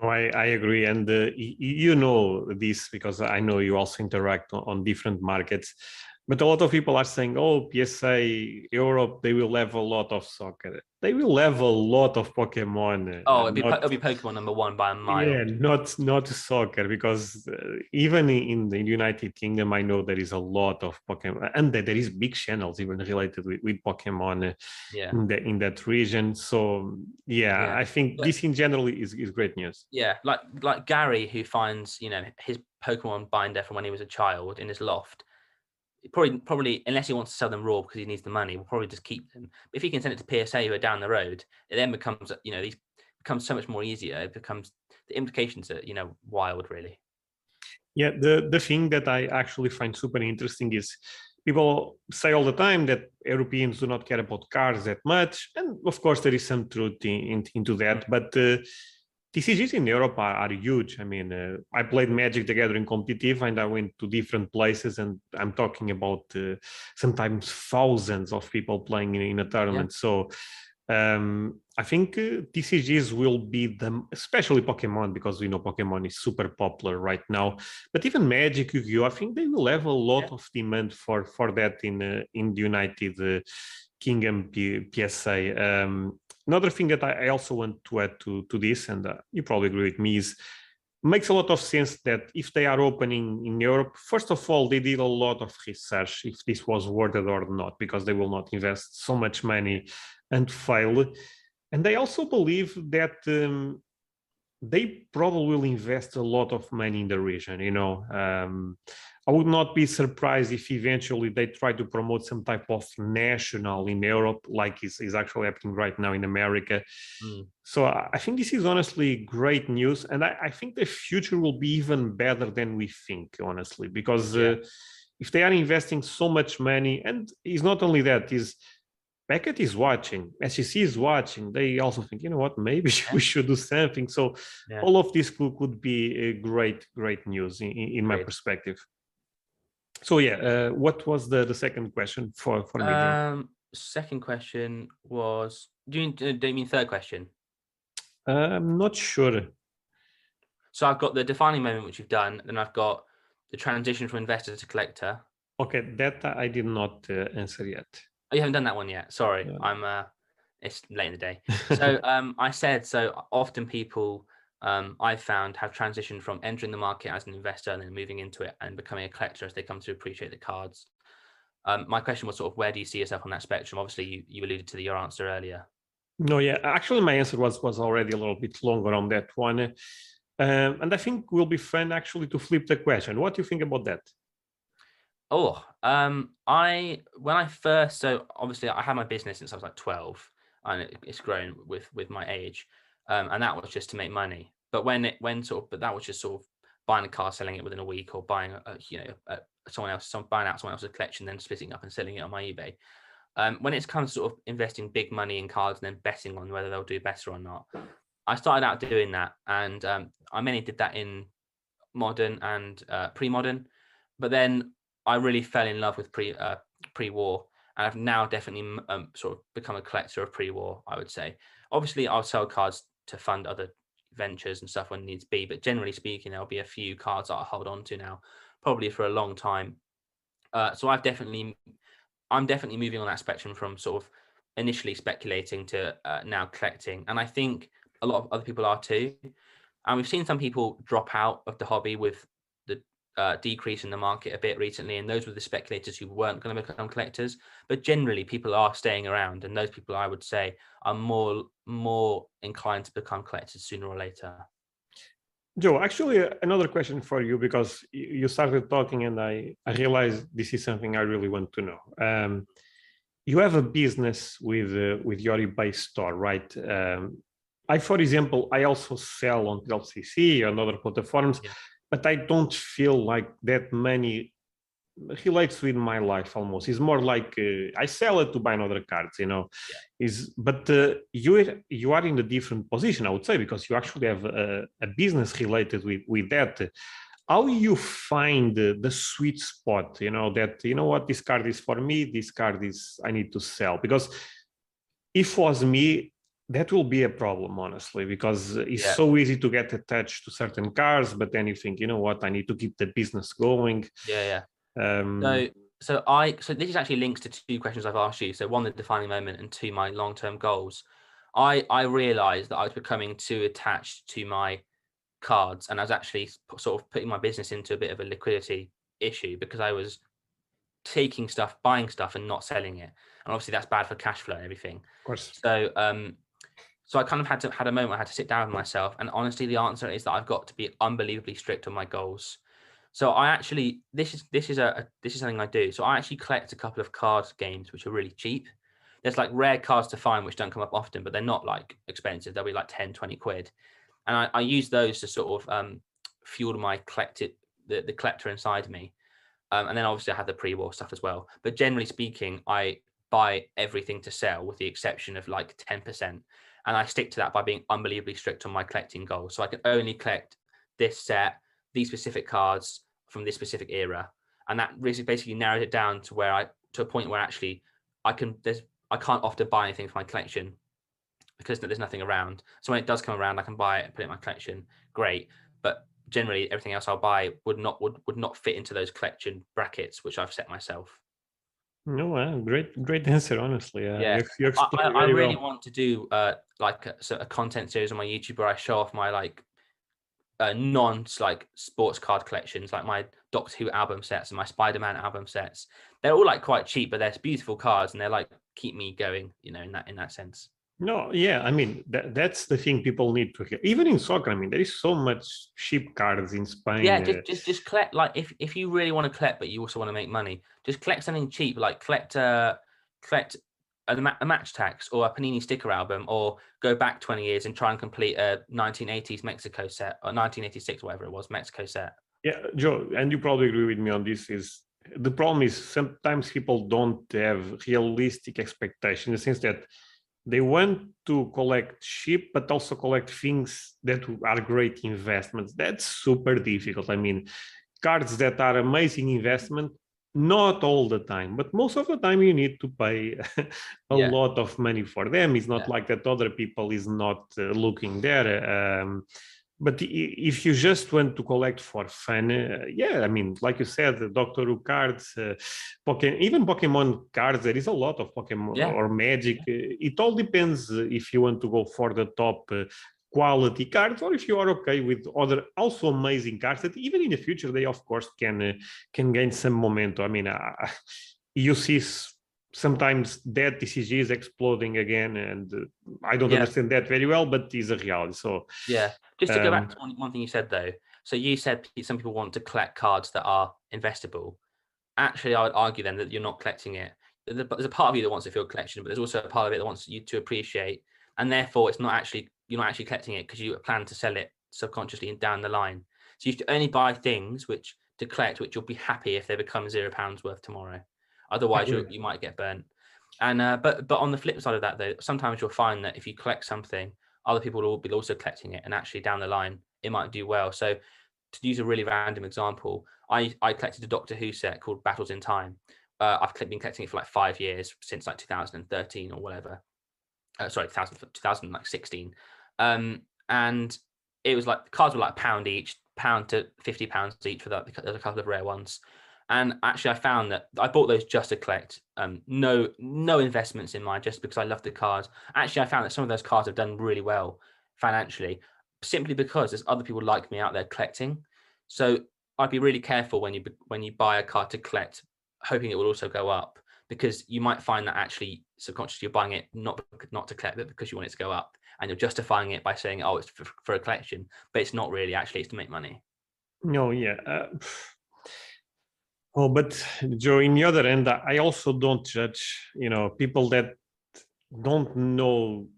No, I, I agree. And uh, you know this because I know you also interact on, on different markets. But a lot of people are saying, oh, PSA, Europe, they will have a lot of soccer. They will have a lot of Pokemon. uh, Oh, it'll be, po- it'll be Pokemon number one by a mile. yeah, not not soccer because uh, even in the United Kingdom, I know there is a lot of Pokemon, and there there is big channels even related with, with Pokemon uh, yeah. in the in that region. So yeah, Yeah. I think this in general is, is great news. yeah like like gary who finds you know his pokemon binder from when he was a child in his loft probably probably unless he wants to sell them raw because he needs the money we'll probably just keep them but if he can send it to psa who are down the road it then becomes you know these becomes so much more easier it becomes the implications are you know wild really Yeah, the, the thing that I actually find super interesting is people say all the time that Europeans do not care about cars that much. And of course, there is some truth in, in- into that. But uh, TCGs in Europe are, are huge. I mean, uh, I played Magic the Gathering competitive and I went to different places, and I'm talking about uh, sometimes thousands of people playing in, in a tournament. So Um, I think uh, TCGs will be the, especially Pokemon, because we know Pokemon is super popular right now. But even Magic, Yu-Gi-Oh, I think they will have a lot yeah. of demand for for that in uh, in the United uh, Kingdom P- PSA. Um, another thing that I, also want to add to to this, and uh, you probably agree with me, is makes a lot of sense that if they are opening in Europe, first of all, they did a lot of research if this was worth it or not, because they will not invest so much money and fail. And I also believe that um, they probably will invest a lot of money in the region. You know, um, I would not be surprised if eventually they try to promote some type of national in Europe, like is, is actually happening right now in America. Mm. So I think this is honestly great news, and I, I, think the future will be even better than we think, honestly, because yeah. uh, if they are investing so much money, and it's not only that, is Beckett is watching, SGC is watching. They also think, you know what, maybe we should do something. So yeah. all of this could, could be a great, great news in, in my perspective. So yeah, uh, what was the, the second question for for me? Um, second question was, do you, do you mean third question? Uh, I'm not sure. So I've got the defining moment, which you've done, and I've got the transition from investor to collector. Okay, that I did not uh, answer yet. Oh, you haven't done that one yet. Sorry, yeah. I'm. Uh, it's late in the day. So um, I said so. Often people um, I've found have transitioned from entering the market as an investor and then moving into it and becoming a collector as they come to appreciate the cards. Um, my question was sort of where do you see yourself on that spectrum? Obviously, you, you alluded to the, your answer earlier. No, yeah, actually, my answer was was already a little bit longer on that one, um, and I think will be fun actually to flip the question. What do you think about that? Oh, um, I when I first so obviously I had my business since I was like twelve, and it, it's grown with with my age, um, and that was just to make money. But when it when sort of but that was just sort of buying a car, selling it within a week, or buying a, a you know a, someone else, some buying out someone else's collection, then splitting up and selling it on my eBay. Um, when it comes to sort of investing big money in cards and then betting on whether they'll do better or not, I started out doing that, and um, I mainly did that in modern and uh, pre-modern. But then I really fell in love with pre uh, pre-war, and I've now definitely um, sort of become a collector of pre-war. I would say, obviously, I'll sell cards to fund other ventures and stuff when needs be, but generally speaking, there'll be a few cards that I hold on to now, probably for a long time. Uh, so I've definitely, I'm definitely moving on that spectrum from sort of initially speculating to uh, now collecting, and I think a lot of other people are too. And we've seen some people drop out of the hobby with uh, decrease in the market a bit recently, and those were the speculators who weren't going to become collectors. But generally, people are staying around, and those people, I would say, are more more inclined to become collectors sooner or later. Joe, actually, another question for you because you started talking, and I I realized this is something I really want to know. Um, you have a business with uh, with your eBay store, right? Um, I, for example, I also sell on LCC and other platforms. Yeah but I don't feel like that money relates with my life almost. It's more like uh, I sell it to buy another cards, you know. Yeah. Is but uh, you you are in a different position, I would say, because you actually have a, a business related with with that. How you find the, the sweet spot, you know, that you know what this card is for me, this card is I need to sell because if was me, that will be a problem honestly because it's yeah. so easy to get attached to certain cars but then you think you know what? I need to keep the business going. Yeah yeah. Um, so so i so this is actually links to two questions i've asked you. So one the defining moment and two my long-term goals. I i realized that i was becoming too attached to my cards and i was actually sort of putting my business into a bit of a liquidity issue because i was taking stuff buying stuff and not selling it. And obviously that's bad for cash flow and everything. Of course. So um so I kind of had to had a moment I had to sit down with myself, and honestly, the answer is that I've got to be unbelievably strict on my goals. So I actually this is this is a, a this is something I do. So I actually collect a couple of card games which are really cheap. There's like rare cards to find which don't come up often, but they're not like expensive. They'll be like 10, 20 quid. And I, I use those to sort of um, fuel my collected the, the collector inside me. Um, and then obviously I have the pre-war stuff as well. But generally speaking, I buy everything to sell with the exception of like 10% and I stick to that by being unbelievably strict on my collecting goals. So I can only collect this set, these specific cards from this specific era, and that basically narrowed it down to where I to a point where actually I can there's I can't often buy anything for my collection because there's nothing around. So when it does come around, I can buy it, and put it in my collection. Great, but generally everything else I'll buy would not would would not fit into those collection brackets which I've set myself. No, uh, great, great answer. Honestly, uh, Yeah. you, you I, I, I really well. want to do uh like a, so a content series on my YouTube where I show off my like uh, non like sports card collections, like my Doctor Who album sets and my Spider Man album sets. They're all like quite cheap, but they're beautiful cards and they're like keep me going, you know, in that in that sense. No, yeah, I mean that, that's the thing people need to hear. Even in soccer, I mean, there is so much cheap cards in Spain. Yeah, uh, just just just collect like if if you really want to collect, but you also want to make money, just collect something cheap, like collect uh collect a, ma- a Match Attax or a Panini sticker album, or go back twenty years and try and complete a 1980s Mexico set or 1986 whatever it was Mexico set. Yeah, Joe, and you probably agree with me on this. Is the problem is sometimes people don't have realistic expectations in the sense that they want to collect sheep but also collect things that are great investments. That's super difficult. I mean, cards that are amazing investment, not all the time, but most of the time you need to pay a Yeah. lot of money for them. It's not Yeah. like that other people is not uh, looking there. Um, but if you just want to collect for fun, uh, yeah, I mean, like you said, the Doctor Who cards, uh, Pokemon, even Pokemon cards, there is a lot of Pokemon Yeah. or Magic. It all depends if you want to go for the top uh, quality cards or if you are okay with other also amazing cards that even in the future they of course can uh, can gain some momentum. I mean, uh, you see sometimes that TCG is exploding again, and uh, I don't Yeah. understand that very well, but it's a reality. So. Yeah. Just to go Um, back to one, one thing you said though. So you said some people want to collect cards that are investable. Actually, I would argue then that you're not collecting it. There- There's a part of you that wants to feel collection, but there's also a part of it that wants you to appreciate, and therefore it's not actually you're not actually collecting it because you plan to sell it subconsciously and down the line. So you should only buy things which to collect, which you'll be happy if they become zero pounds worth tomorrow. Otherwise, you you might get burnt. And uh, but but on the flip side of that, though, sometimes you'll find that if you collect something, other people will be also collecting it, and actually down the line, it might do well. So to use a really random example, I I collected a Doctor Who set called Battles in Time. Uh, I've been collecting it for like five years since like 2013 or whatever. Uh, sorry, 2000, 2016. Um, and it was like the cards were like a pound each, pound to 50 pounds each for that. because There's a couple of rare ones. And actually, I found that I bought those just to collect. Um, no, no investments in mine, just because I love the cards. Actually, I found that some of those cards have done really well financially, simply because there's other people like me out there collecting. So I'd be really careful when you when you buy a card to collect, hoping it will also go up, because you might find that actually subconsciously you're buying it not not to collect, but because you want it to go up, and you're justifying it by saying, "Oh, it's for, for a collection," but it's not really. Actually, it's to make money. No, yeah. Uh, oh, but Joe, in the other end, I I also don't judge, you know, people that don't know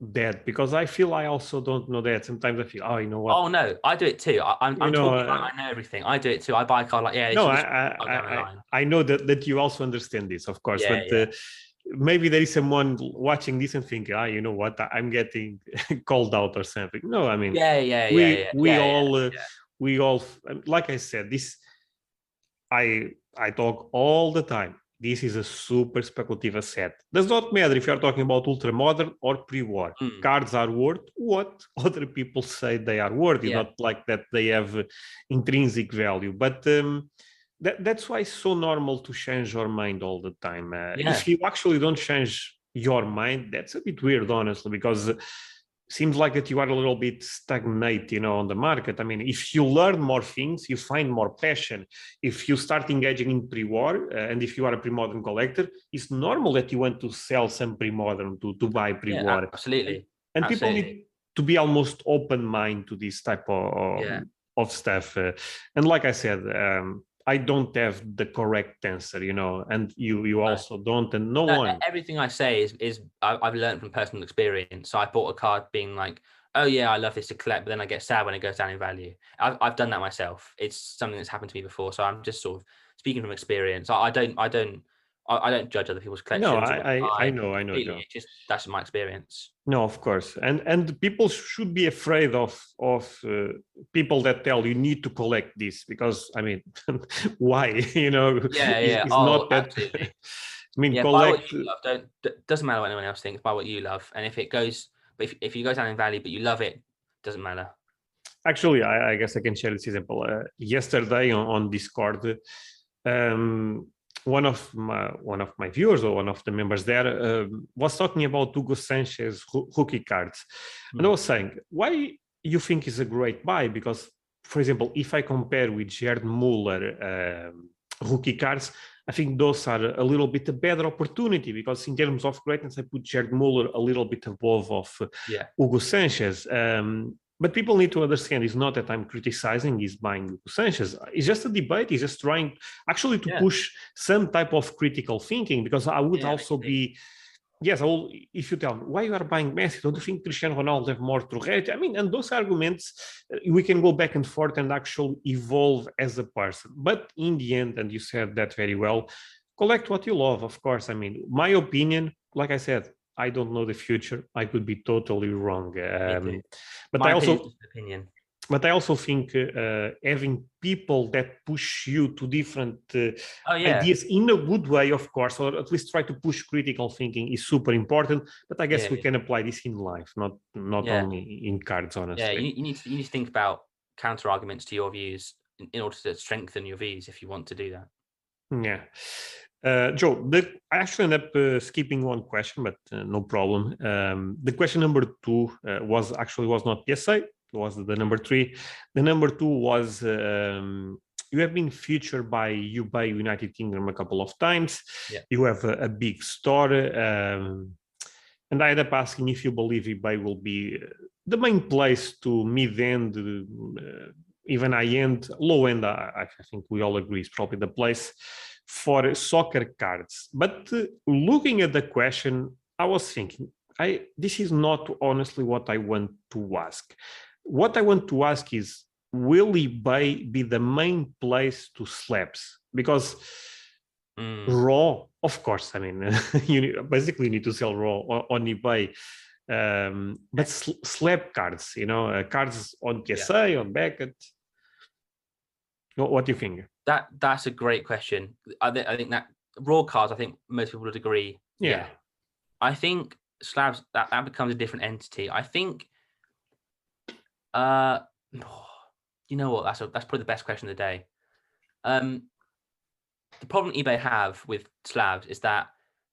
that because I feel I also don't know that. Sometimes I feel, oh, you know what? Oh no, I do it too. I, I'm, I'm know, talking uh, I know everything. I do it too. I buy a card like yeah. no, I, I, the I, know that, that you also understand this, of course, Yeah, but yeah. Uh, maybe there is someone watching this and thinking, ah, you know what? I- I'm getting called out or something. No, I mean, yeah, yeah, yeah. we yeah, we yeah, yeah, all uh, yeah. we all um, like i said this i i talk all the time this is a super speculative asset does not matter if you're talking about ultra modern or pre-war Mm. cards are worth what other people say they are worth it's Yeah. not like that they have intrinsic value but um that, that's why it's so normal to change your mind all the time uh, Yeah. if you actually don't change your mind that's a bit weird honestly because uh, seems like that you are a little bit stagnate you know on the market i mean if you learn more things you find more passion if you start engaging in pre-war uh, and if you are a pre-modern collector it's normal that you want to sell some pre-modern to, to buy pre-war absolutely. and people need to be almost open mind to this type of, Yeah. of stuff uh, and like i said um, i don't have the correct answer you know and you you also don't and no, No, one everything I say is is I- I've learned from personal experience. So I bought a card being like, oh yeah, I love this to collect, but then I get sad when it goes down in value. I've I've done that myself. It's something that's happened to me before. So I'm just sort of speaking from experience. I, I don't I don't I, I don't judge other people's collections. no I, I i know i know. Just that's my experience. No, of course, and and people should be afraid of of uh, people that tell you need to collect this because I mean, why you know? Yeah, it's- yeah. it's Oh, not that. absolutely. I mean, Yeah, collect. you love. Don't doesn't matter what anyone else thinks. Buy what you love, and if it goes But if, if you go down in value but you love it, doesn't matter. Actually, I, I guess I can share this example. Uh, yesterday on, on Discord, um, one of my one of my viewers or one of the members there uh, was talking about Hugo Sanchez rookie cards, mm. and I hmm. was saying why you think is a great buy because, for example, if I compare with Gerd Muller um, rookie cards, I think those are a little bit a better opportunity because in terms of greatness, I put Gerd Muller a little bit above of yeah. Hugo Sanchez. Um, but people need to understand it's not that I'm criticizing he's buying Sanchez. It's just a debate. He's just trying actually to yeah. push some type of critical thinking because I would yeah, also be yes, I will, if you tell me why you are buying Messi, don't you think Cristiano Ronaldo have more to rate? I mean, and those arguments uh, we can go back and forth and actually evolve as a person. But in the end, and you said that very well, collect what you love, of course. I mean, my opinion, like I said, I don't know the future. I could be totally wrong. Um, but My I also opinion. But I also think uh, having people that push you to different uh, oh, yeah. ideas in a good way, of course, or at least try to push critical thinking is super important. But I guess yeah, we yeah. can apply this in life, not not only in cards. Honestly, yeah, you, you, need to, you need to think about counter arguments to your views in, in order to strengthen your views if you want to do that. Yeah. Uh, Joe, the, I actually ended up uh, skipping one question, but uh, no problem. Um, the question number two uh, was actually was not PSA, it was the number three. The number two was um, you have been featured by eBay United Kingdom a couple of times. Yeah. You have a, a big store. Um, and I ended up asking if you believe eBay will be uh, the main place to mid-end, uh, even high-end, low-end. I, I think we all agree is probably the place for soccer cards. But uh, looking at the question, I was thinking, I this is not honestly what I want to ask. What I want to ask is, will eBay be the main place to slabs? Because mm. raw, of course, I mean, you basically need to sell raw on eBay. Um, but sl slab cards, you know, uh, cards on PSA, yeah. on Beckett. What do you think? That that's a great question. I, th- I think that raw cards. I think most people would agree. Yeah. yeah. I think slabs that that becomes a different entity. I think. Uh, you know what? That's a, that's probably the best question of the day. Um, the problem eBay have with slabs is that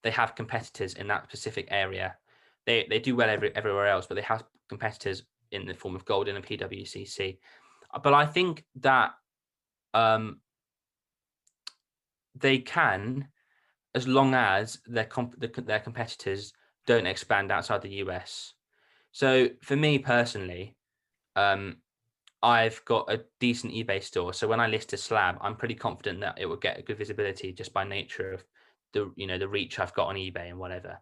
they have competitors in that specific area. They they do well every, everywhere else, but they have competitors in the form of Goldin and PWCC. But I think that um, they can, as long as their comp- their competitors don't expand outside the US. So for me personally, um, I've got a decent eBay store. So when I list a slab, I'm pretty confident that it will get a good visibility just by nature of the you know the reach I've got on eBay and whatever.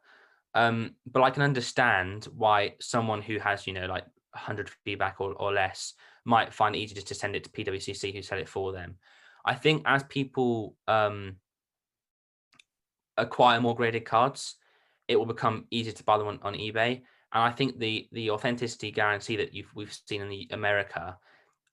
Um, but I can understand why someone who has you know like 100 feedback or, or less might find it easier just to send it to PWCC who sell it for them. I think as people um, acquire more graded cards, it will become easier to buy them on, on eBay. And I think the the authenticity guarantee that you've we've seen in the America,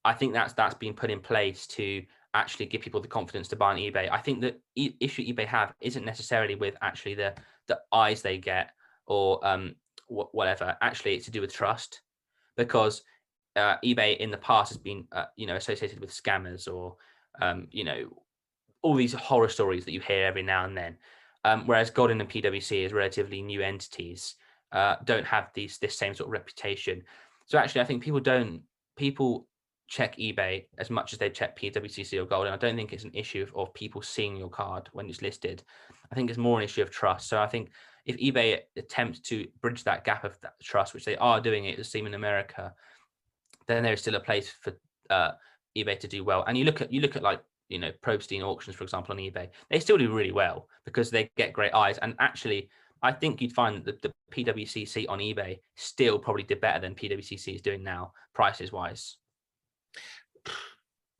I think that's that's been put in place to actually give people the confidence to buy on eBay. I think the e- issue eBay have isn't necessarily with actually the the eyes they get or um wh- whatever. Actually, it's to do with trust, because uh, eBay in the past has been uh, you know associated with scammers or um, you know, all these horror stories that you hear every now and then. Um, whereas Goldin and PWCC as relatively new entities uh, don't have these this same sort of reputation. So actually, I think people don't people check eBay as much as they check PWCC or Goldin. I don't think it's an issue of, of people seeing your card when it's listed. I think it's more an issue of trust. So I think if eBay attempts to bridge that gap of that trust, which they are doing it, it seems in America, then there is still a place for uh, eBay to do well. And you look at you look at like you know Probstein auctions, for example, on eBay, they still do really well because they get great eyes. And actually, I think you'd find that the, the PWCC on eBay still probably did better than PWCC is doing now, prices wise.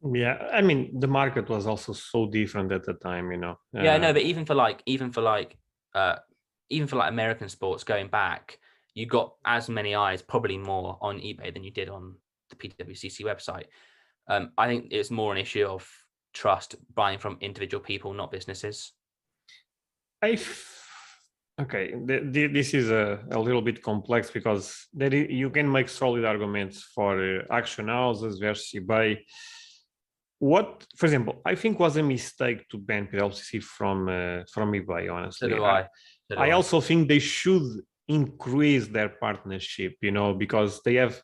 Yeah, I mean the market was also so different at the time, you know. Uh, yeah, no, but even for like even for like uh even for like American sports going back, you got as many eyes, probably more on eBay than you did on the PWCC website. Um, I think it's more an issue of trust buying from individual people, not businesses. I Okay, th- th- this is a, a little bit complex because there you can make solid arguments for uh, auction houses versus eBay. What, for example, I think was a mistake to ban PWCC from uh, from eBay. So Honestly, do I. So I also think they should increase their partnership, you know, because they have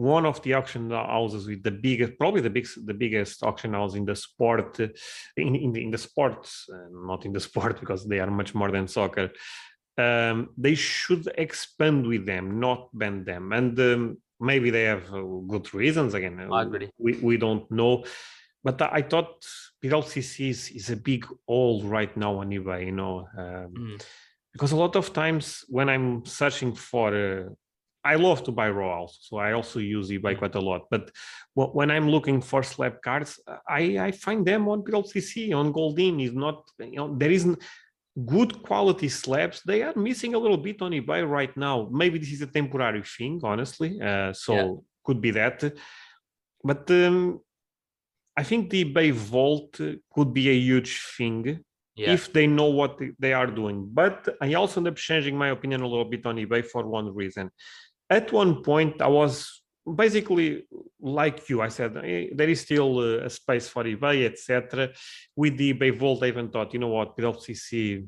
one of the auction houses with the biggest, probably the biggest, the biggest auction house in the sport, uh, in in the, in the sports, uh, not in the sport because they are much more than soccer. Um, they should expand with them, not ban them, and um, maybe they have uh, good reasons. Again, uh, I agree. we we don't know, but I I thought PWCC is, is a big hole right now on eBay. You know. Um, Mm. because a lot of times when I'm searching for, uh, I love to buy raw also, so I also use eBay Mm. quite a lot. But wh- when I'm looking for slab cards, I I find them on PWCC on Goldin. Is not you know there isn't good quality slabs. They are missing a little bit on eBay right now. Maybe this is a temporary thing, honestly. Uh, so Yeah. could be that. But um, I think the eBay Vault could be a huge thing Yeah. if they know what they are doing. But I also end up changing my opinion a little bit on eBay for one reason. At one point, I was basically like you. I said "Eh, there is still uh, a space for eBay, etc. With the eBay Vault, I even thought, you know what, PWCC,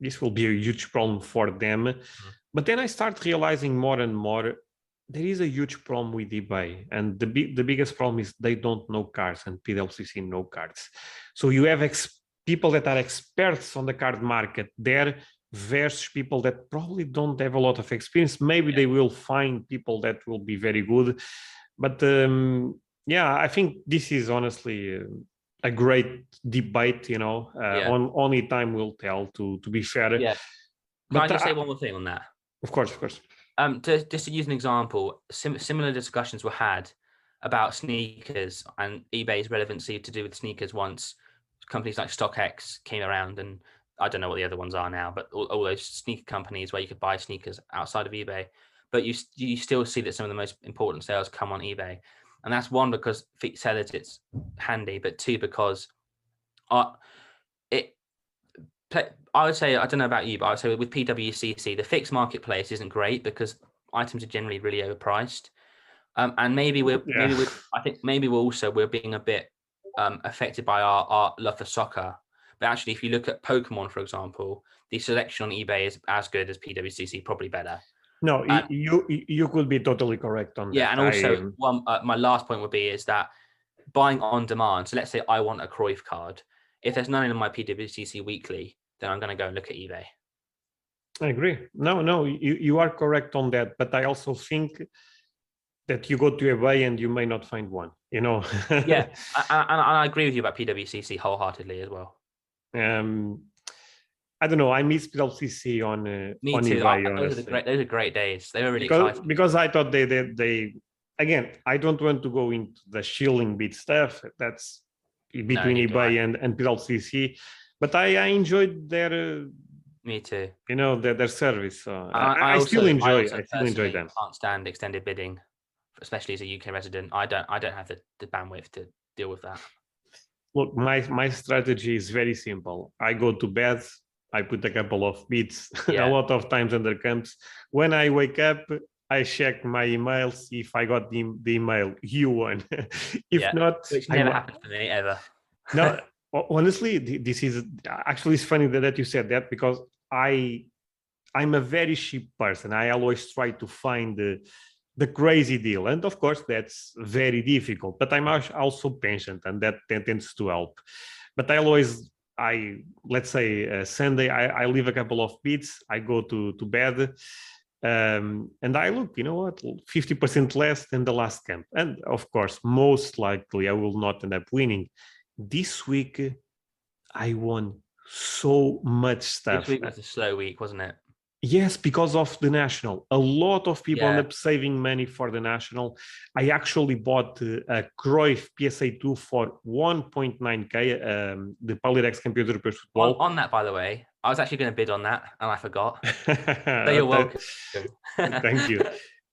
this will be a huge problem for them. But then I start realizing more and more there is a huge problem with eBay, and the big, the biggest problem is they don't know cards, and PWCC know cards. So you have ex- people that are experts on the card market there versus people that probably don't have a lot of experience. Maybe Yeah. they will find people that will be very good, but um, yeah, I think this is honestly. Uh, a great debate, you know. Uh, Yeah. On only time will tell. To to be fair, Yeah. Can I But just I- say one more thing on that? of course, of course. Um, to, just to use an example, sim- similar discussions were had about sneakers and eBay's relevancy to do with sneakers once companies like StockX came around, and I don't know what the other ones are now, but all, all those sneaker companies where you could buy sneakers outside of eBay, but you you still see that some of the most important sales come on eBay, and that's one because for sellers it's handy, but two because uh, it I would say I don't know about you, but I would say with PWCC, the fixed marketplace isn't great because items are generally really overpriced. Um, and maybe we're maybe we're, I think maybe we're also we're being a bit um, affected by our, our love for soccer. But actually, if you look at Pokemon, for example, the selection on eBay is as good as PWCC, probably better. No, And- you you could be totally correct on Yeah, that. Yeah, and also I- one uh, my last point would be is that buying on demand. So let's say I want a Cruyff card. If there's none in my PWCC weekly, then I'm going to go and look at eBay. I agree. No, no, you, you are correct on that. But I also think that you go to eBay and you may not find one. You know. Yeah, I, I, and I agree with you about PWCC wholeheartedly as well. Um, I don't know. I miss PWCC on uh, Me on too. eBay. I- those are the great. Those are great days. They were really because exciting. because I thought they they they again. I don't want to go into the shilling bit stuff. That's between I. eBay and and PWCC. But I, I enjoyed their uh, Me too. you know their, their service. So And I, I, still enjoy. also I, still enjoy them. Can't stand extended bidding, especially as a UK resident. I don't. I don't have the, the bandwidth to deal with that. Look, my my strategy is very simple. I go to bed. I put a couple of bits Yeah. a lot of times under camps. When I wake up, I check my emails if I got the, the email you won. if Yeah, not, Which I never wa- happened to me ever. no honestly this is actually it's funny that, that you said that because i i'm a very cheap person i always try to find the the crazy deal and of course that's very difficult but i'm also patient and that, tends to help but i always i let's say uh, sunday I, I leave a couple of beats, i go to to bed um, and I look, you know what, 50% less than the last camp. And of course, most likely I will not end up winning this week I won so much stuff. This week was a slow week, wasn't it? Yes, because of the national. A lot of people end up saving money for the national. I actually bought uh, a Cruyff PSA2 for 1.9k, um, the Polyrex Computer European On, Football. on that, by the way, I was actually going to bid on that, and I forgot. So you're welcome. Thank you.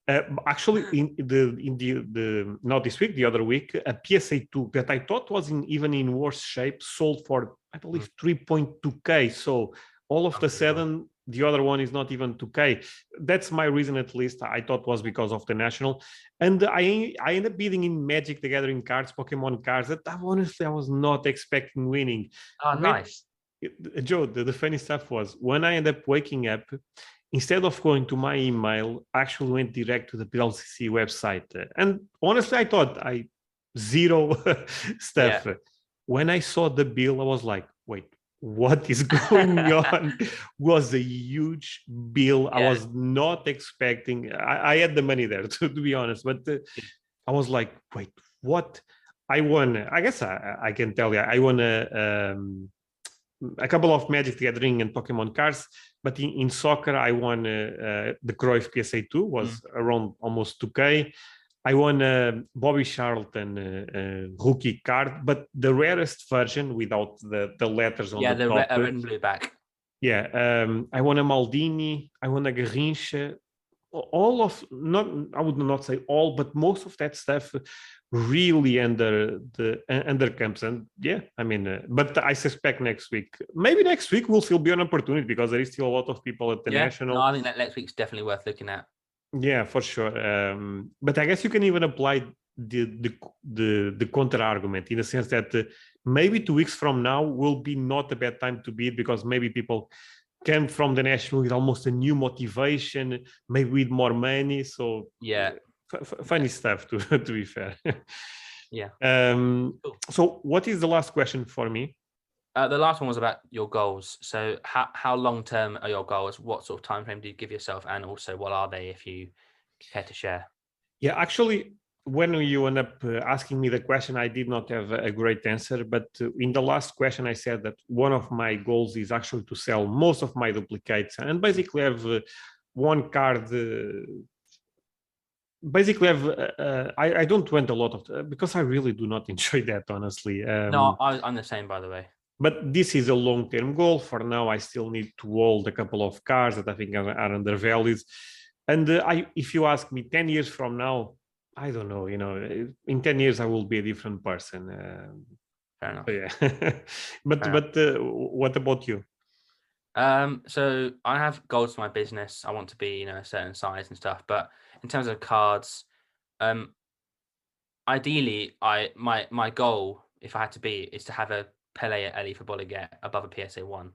Uh, actually, in the in the the not this week, the other week, a PSA two that I thought was in even in worse shape sold for I believe three point two k. So all of the sudden, the other one is not even 2K. That's my reason, at least. I thought was because of the national, and I I ended up bidding in Magic the Gathering cards, Pokemon cards that I, honestly I was not expecting winning. Oh, nice. Joe, the, the funny stuff was when I ended up waking up, instead of going to my email, I actually went direct to the PWCC website. And honestly, I thought I zero stuff. Yeah. When I saw the bill, I was like, wait, what is going on was a huge bill yeah. i was not expecting I, I, had the money there to, to be honest but uh, i was like wait what i won i guess i, I can tell you i won a, um, a couple of magic the gathering and pokemon cards but in, in soccer i won uh, uh, the Cruyff psa 2 was mm. around almost 2k I won a Bobby Charlton uh, uh, rookie card, but the rarest version without the, the letters on yeah, the, the top. Yeah, the red and blue back. Yeah, um, I won a Maldini, I won a Garrincha. All of not, I would not say all, but most of that stuff really under the under camps and yeah i mean uh, but i suspect next week maybe next week will still be an opportunity because there is still a lot of people at the yeah, national no, i think that next week's definitely worth looking at yeah, for sure. Um, but I guess you can even apply the the the, the counter argument in the sense that uh, maybe two weeks from now will be not a bad time to beat because maybe people came from the national with almost a new motivation, maybe with more money. So yeah, f- funny stuff to to be fair. yeah. Um, cool. So what is the last question for me? Uh, the last one was about your goals. So, how how long term are your goals? What sort of time frame do you give yourself, and also what are they, if you care to share? Yeah, actually, when you end up uh, asking me the question, I did not have a great answer. But uh, in the last question, I said that one of my goals is actually to sell most of my duplicates and basically have uh, one card. Basically, have uh, I, I don't want a lot of because I really do not enjoy that honestly. Um, no, I, I'm the same, by the way but this is a long-term goal. For now, I still need to hold a couple of cars that I think are, are undervalued. And uh, I, if you ask me 10 years from now, I don't know, you know, in 10 years, I will be a different person. Uh, Fair enough. yeah. but, Fair but uh, what about you? Um, so I have goals for my business. I want to be, you know, a certain size and stuff. But in terms of cards, um, ideally, I my my goal, if I had to be, is to have a Pele Alifabolaget above a PSA one.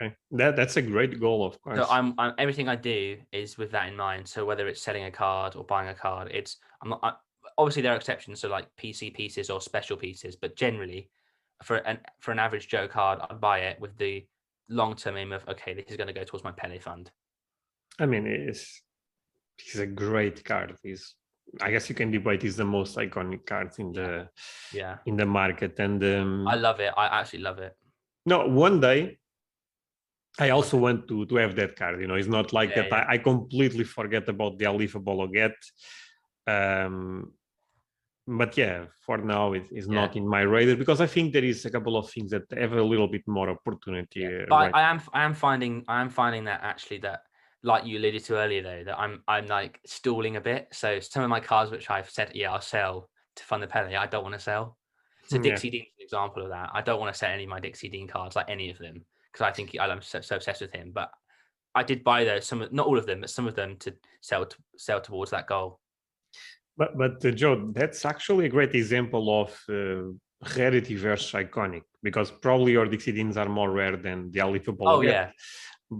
Okay, that that's a great goal, of course. So I'm, I'm everything I do is with that in mind. So whether it's selling a card or buying a card, it's I'm not I, obviously there are exceptions, so like PC pieces or special pieces, but generally for an for an average Joe card, I buy it with the long term aim of okay, this is going to go towards my Pele fund. I mean, it's he's a great card. He's I guess you can debate is the most iconic card in the yeah in the market, and um, I love it. I actually love it. No, one day I also want to to have that card. You know, it's not like yeah, that. Yeah. I, I, completely forget about the Alifabolaget. Um, but yeah, for now it is yeah. not in my radar because I think there is a couple of things that have a little bit more opportunity. Uh, but right. I am I am finding I am finding that actually that like you alluded to earlier though that i'm i'm like stalling a bit. So some of my cards which i've said yeah i'll sell to fund the penalty i don't want to sell. So mm, dixie yeah. dean's an example of that. I don't want to sell any of my dixie dean cards like any of them because i think i'm so, so, obsessed with him. But i did buy those some not all of them but some of them to sell to sell towards that goal. But but uh, joe that's actually a great example of uh, rarity versus iconic because probably your dixie deans are more rare than the Alifabolaget Oh yeah,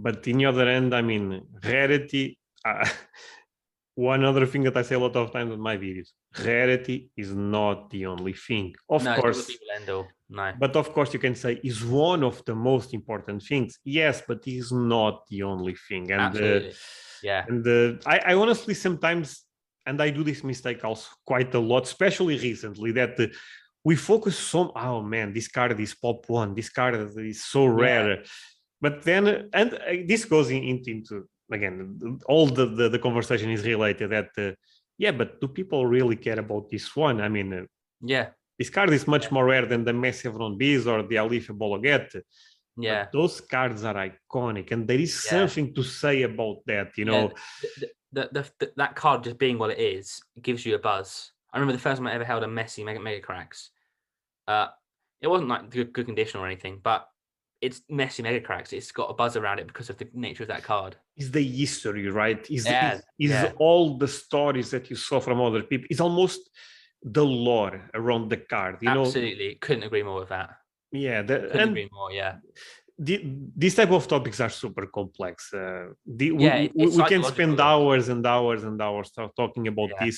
but in the other end, I mean, rarity. Uh, one other thing that I say a lot of times in my videos: rarity is not the only thing. Of no, course, no. But of course, you can say is one of the most important things. Yes, but is not the only thing. And uh, Absolutely. Uh, yeah. And uh, I, I honestly sometimes, and I do this mistake also quite a lot, especially recently, that. Uh, we focus so oh man this card is pop one this card is so rare yeah but then and uh, this goes into, into again all the, the, the conversation is related that uh, yeah but do people really care about this one i mean uh, yeah this card is much more rare than the Messi Ron Bees or the Alifabolaget. Yeah, but those cards are iconic, and there is yeah. something to say about that. You know, yeah, the, the, the, that card just being what it is gives you a buzz. I remember the first time I ever held a Messi Mega Mega Cracks. Uh, it wasn't like good, good condition or anything, but it's Messi mega cracks. It's got a buzz around it because of the nature of that card. Is the history, right? Is Yeah, is, yeah. all the stories that you saw from other people? It's almost the lore around the card. You know, Absolutely, couldn't agree more with that. yeah. The, Couldn't and agree more. Yeah, the, these type of topics are super complex. Uh, the, we- Yeah, we, we can spend hours and hours and hours talking about Yeah. this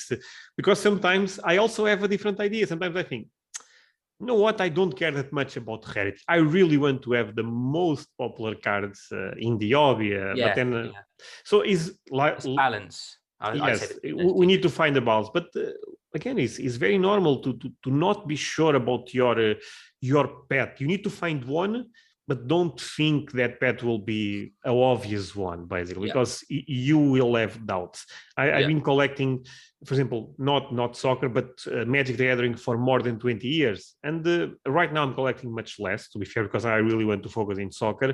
because sometimes I also have a different idea. Sometimes I think, you know what? I don't care that much about rarity. I really want to have the most popular cards uh, in the hobby. Uh, yeah. but then, uh, yeah. so is like balance. I, yes, we, those we two. need to find a balance. But uh, again, it's, it's very normal to, to to not be sure about your uh, your pet. You need to find one, but don't think that pet will be a obvious one, basically, Yeah. because you will have doubts. I, I've Yeah. been collecting, for example, not not soccer, but uh, Magic the Gathering for more than twenty years, and uh, right now I'm collecting much less, to be fair, because I really want to focus in soccer.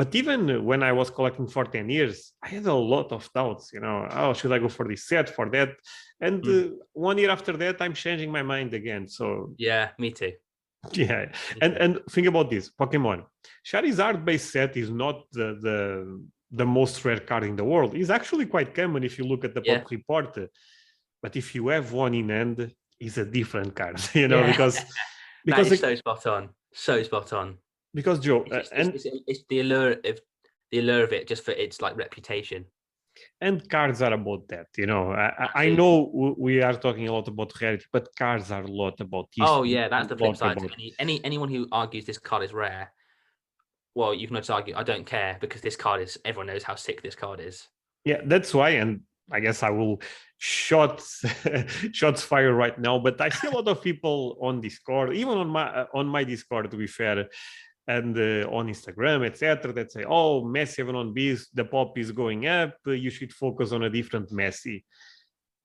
But even when I was collecting for 10 years, I had a lot of doubts, you know, oh, should I go for this set, for that? And Mm. uh, one year after that, I'm changing my mind again. So Yeah, me too. Yeah. And and think about this, Pokemon. Charizard base set is not the the the most rare card in the world. It's actually quite common if you look at the Yeah. pop report. But if you have one in hand, it's a different card, you know, Yeah. because because is so spot on. So spot on. because Joe, It's, uh, just- and it's, it's, it's the allure of the allure of it just for its like reputation. And cards are about that you know i, I- know we are talking a lot about rarity but cards are a lot about this. Oh yeah, that's the flip side. about- Any, any anyone who argues this card is rare, well, you can just argue I don't care because this card is. Everyone knows how sick this card is. yeah that's why and i guess i will shots shots fire right now but i see a lot of people on discord even on my uh, on my discord to be fair and uh, on instagram etc that say oh messi even on bees the pop is going up you should focus on a different messi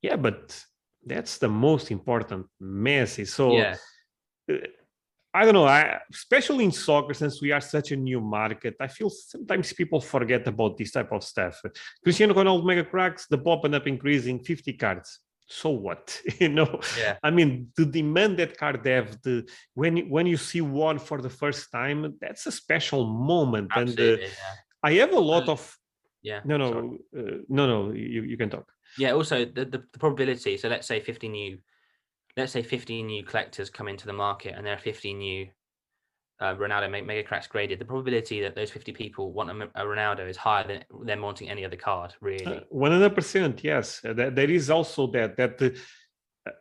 yeah but that's the most important messi so yeah, uh, I don't know. I, especially in soccer, since we are such a new market, I feel sometimes people forget about this type of stuff. Cristiano Ronaldo mega cracks, the pop end up increasing 50 cards. So what? you know, yeah, I mean, to demand that card have the when you- when you see one for the first time, that's a special moment. absolutely. And uh, yeah, I have a lot Uh, of yeah. no, no, uh, no, no. You you can talk. Yeah. Also, the, the the probability. So let's say fifty new, let's say fifty new collectors come into the market, and there are fifty new. Uh, Ronaldo me- mega cracks graded. The probability that those fifty people want a Ronaldo is higher than them wanting any other card. Really, One hundred percent, yes. Uh, there- there is also that that uh, uh,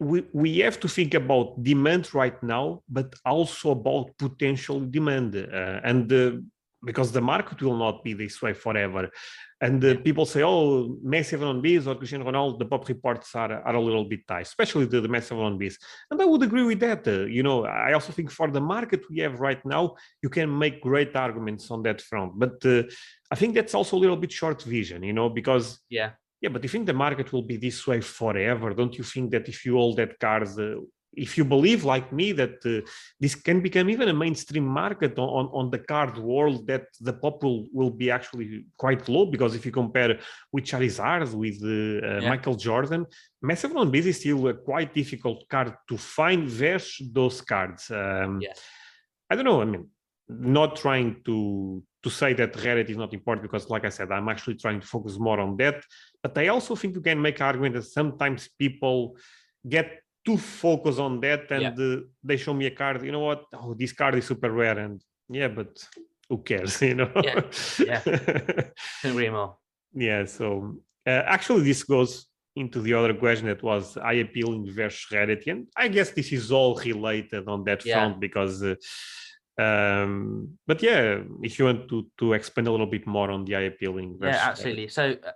we we have to think about demand right now, but also about potential demand, uh, and uh, because the market will not be this way forever. And uh, people say, "Oh, Messi on Bees or Cristiano Ronaldo," the pop reports are are a little bit tight, especially the, the Messi on Bees. And I would agree with that. Uh, you know, I also think for the market we have right now, you can make great arguments on that front. But uh, I think that's also a little bit short vision, you know, because yeah, yeah, but you think the market will be this way forever? Don't you think that if you hold that cars, uh, if you believe like me that uh, this can become even a mainstream market on, on, the card world, that the pop will, will be actually quite low because if you compare with Charizard, with uh, uh, Yeah. Michael Jordan, Massive on Base is still a quite difficult card to find versus those cards. Um, Yeah. I don't know. I mean, not trying to to say that rarity is not important because, like I said, I'm actually trying to focus more on that. But I also think you can make argument that sometimes people get too focused on that and uh, they show me a card. You know what? Oh, this card is super rare, and yeah, but who cares? You know? Yeah, yeah. agree more. yeah. So uh, actually, this goes into the other question that was eye appealing versus rarity, and I guess this is all related on that Yeah. front because. Uh, um but yeah if you want to to expand a little bit more on the eye appealing versus Yeah, rarity. absolutely. So, uh,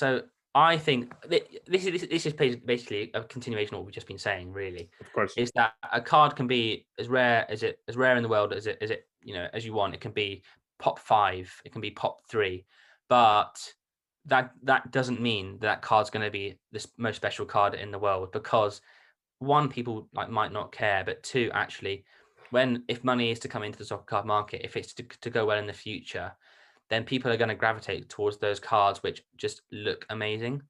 so I think thi- this is this, is basically a continuation of what we've just been saying. Really, of course is that a card can be as rare as it as rare in the world as it as it you know as you want. It can be pop five, it can be pop three, but that that doesn't mean that card's going to be this most special card in the world because one people like might not care, but two actually when if money is to come into the soccer card market, if it's to, to go well in the future, then people are going to gravitate towards those cards which just look amazing.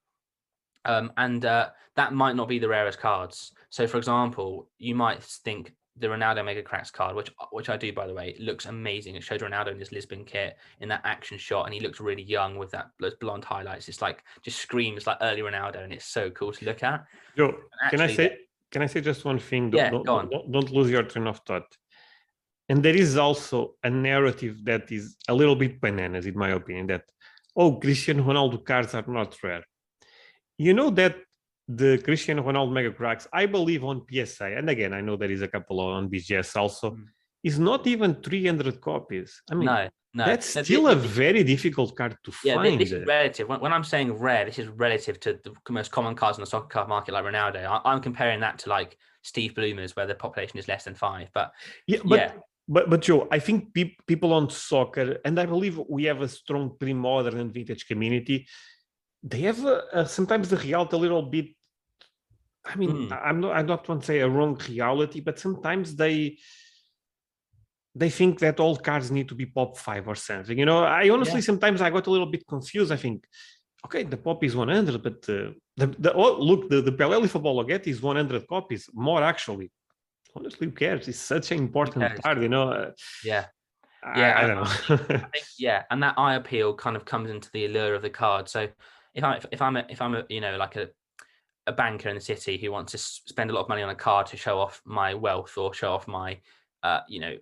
Um, and uh, that might not be the rarest cards. So, for example, you might think the Ronaldo Mega Cracks card, which which I do by the way, it looks amazing. It showed Ronaldo in his Lisbon kit in that action shot, and he looks really young with that those blonde highlights. It's like just screams like early Ronaldo, and it's so cool to look at. Joe, can I say can I say just one thing? Yeah, don't, go on. Don't, don't lose your train of thought. And there is also a narrative that is a little bit bananas, in my opinion, that oh, Cristiano Ronaldo cards are not rare. You know that the Cristiano Ronaldo Mega Cracks, I believe on PSA, and again, I know there is a couple on BGS also, mm. is not even 300 copies. I mean, no, no. that's still a very difficult card to yeah, find. this is relative. When, when, I'm saying rare, this is relative to the most common cards in the soccer card market, like Ronaldo. I, am comparing that to like Steve Bloomer's, where the population is less than five. But yeah, but yeah. But but Joe, I think pe- people on soccer, and I believe we have a strong pre-modern and vintage community. They have a, a, sometimes the reality a little bit. I mean, mm. I'm not. I don't want to say a wrong reality, but sometimes they they think that all cars need to be pop five or something. You know, I honestly yeah. sometimes I got a little bit confused. I think, okay, the pop is 100, but uh, the the oh, look, the the Pelé Alifabolaget is 100 copies, more actually honestly, who cares? It's such an important part, you know. Uh, yeah. Yeah, I, I don't know. I think, yeah, and that eye appeal kind of comes into the allure of the card. So if I if I'm a, if I'm a you know like a a banker in the city who wants to spend a lot of money on a card to show off my wealth or show off my uh, you know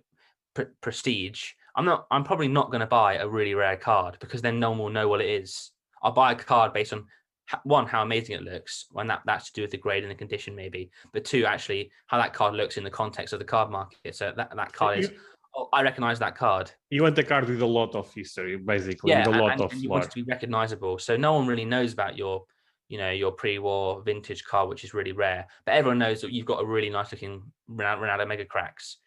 pr- prestige, I'm not. I'm probably not going to buy a really rare card because then no one will know what it is. I'll buy a card based on one how amazing it looks when that that's to do with the grade and the condition maybe but two actually how that card looks in the context of the card market. So that that card is oh, i recognize that card. You want the card with a lot of history basically yeah with a lot and, of and you want it to be recognizable. So no one really knows about your you know your pre-war vintage car which is really rare but everyone knows that you've got a really nice looking ronaldo mega cracks.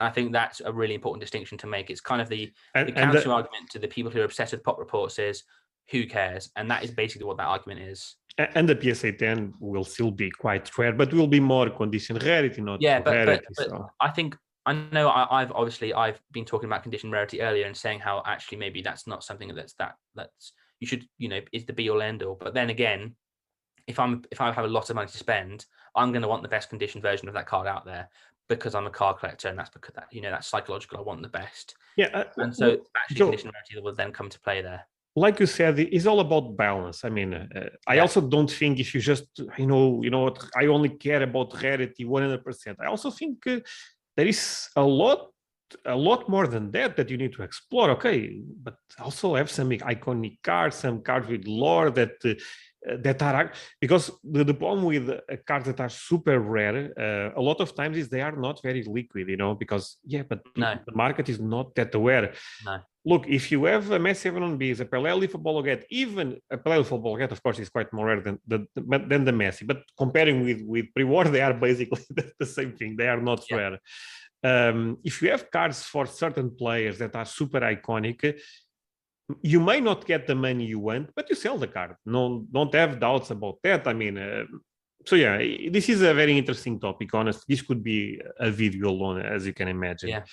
I think that's a really important distinction to make. It's kind of the, and, the counter the, argument to the people who are obsessed with pop reports is who cares? And that is basically what that argument is. And the PSA 10 will still be quite rare, but will be more condition rarity, not yeah. But, rarity, but, but so. I think I know I, have obviously I've been talking about condition rarity earlier and saying how actually maybe that's not something that's that that's you should you know is the be all end all. But then again, if I'm if I have a lot of money to spend, I'm going to want the best condition version of that card out there because I'm a card collector, and that's because that you know that's psychological. I want the best. Yeah, uh, and so actually, condition rarity will then come to play there like you said, it's all about balance. I mean, uh, I also don't think if you just, you know, you know, what I only care about rarity 100%. I also think uh, there is a lot, a lot more than that that you need to explore. Okay, but also have some iconic cards, some cards with lore that uh, that are because the, the problem with cards that are super rare uh, a lot of times is they are not very liquid you know because yeah but no. the market is not that aware no look, if you have a Messi 7 is a Pelé Alifabolaget, even a Pelé Alifabolaget, of course, is quite more rare than the, than the Messi, but comparing with, with pre-war, they are basically the same thing. They are not yeah. rare. Um, if you have cards for certain players that are super iconic, you may not get the money you want, but you sell the card. No, don't have doubts about that. I mean, uh, so yeah, this is a very interesting topic. Honestly, this could be a video alone, as you can imagine. Yeah.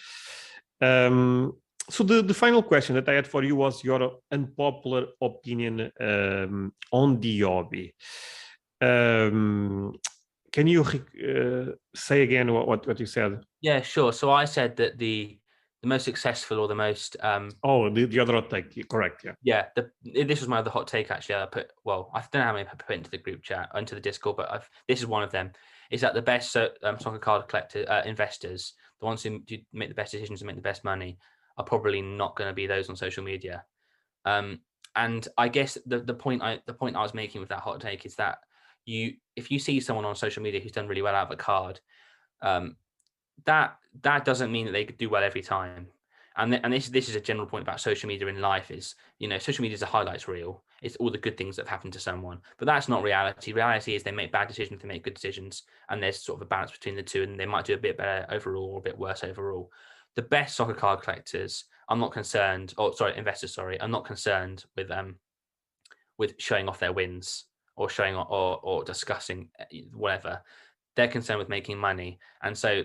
Um, so the, the final question that I had for you was your unpopular opinion um, on the hobby. Um, can you uh, say again what, what, what you said? Yeah, sure. So I said that the the most successful or the most um oh the, the other hot take correct yeah yeah the this was my other hot take actually i put well i don't know how many i put into the group chat into the discord but I've, this is one of them is that the best um, soccer card collector uh, investors the ones who do make the best decisions and make the best money are probably not going to be those on social media. Um, and I guess the the point I the point I was making with that hot take is that you if you see someone on social media who's done really well out of a card, um, that that doesn't mean that they could do well every time. And th- and this this is a general point about social media in life is you know social media is a highlights reel. It's all the good things that have happened to someone, but that's not reality. Reality is they make bad decisions, they make good decisions, and there's sort of a balance between the two, and they might do a bit better overall or a bit worse overall the best soccer card collectors, I'm not concerned. Oh, sorry, investors. Sorry, I'm not concerned with um with showing off their wins or showing or or discussing eh, whatever. They're concerned with making money, and so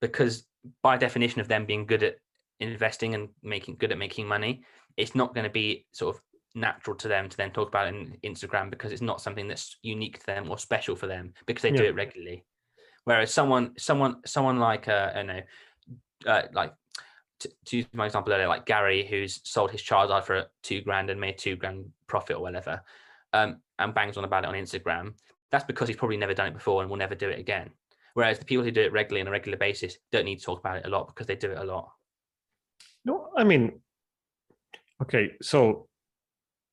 because by definition of them being good at investing and making good at making money, it's not going to be sort of natural to them to then talk about it in Instagram because it's not something that's unique to them or special for them because they yeah. do it regularly. Whereas someone, someone, someone like uh, I don't know, uh, like to, to use my example earlier, like Gary, who's sold his Charizard for two grand and made two grand profit or whatever, um, and bangs on about it on Instagram. That's because he's probably never done it before and will never do it again. Whereas the people who do it regularly on a regular basis don't need to talk about it a lot because they do it a lot. No, I mean, okay, so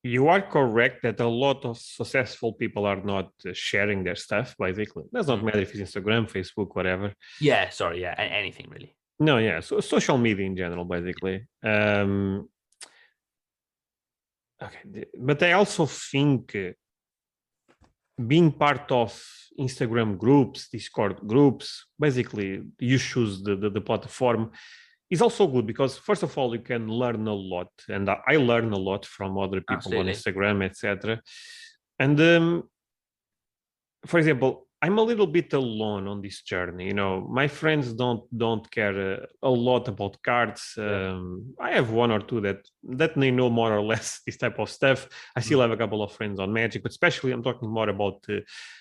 you are correct that a lot of successful people are not uh, sharing their stuff, basically. Does not Mm. matter if it's Instagram, Facebook, whatever. Yeah, sorry, yeah, anything really. No, yeah, so social media in general, basically. Um, okay, but I also think uh, being part of Instagram groups, Discord groups, basically you choose the, the, the platform is also good because first of all you can learn a lot, and I learn a lot from other people Absolutely. on Instagram, etc. And um, for example, I'm a little bit alone on this journey. You know, my friends don't don't care uh, a lot about cards. Um, I have one or two that that they know more or less this type of stuff. I still Mm. have a couple of friends on Magic, but especially I'm talking more about uh,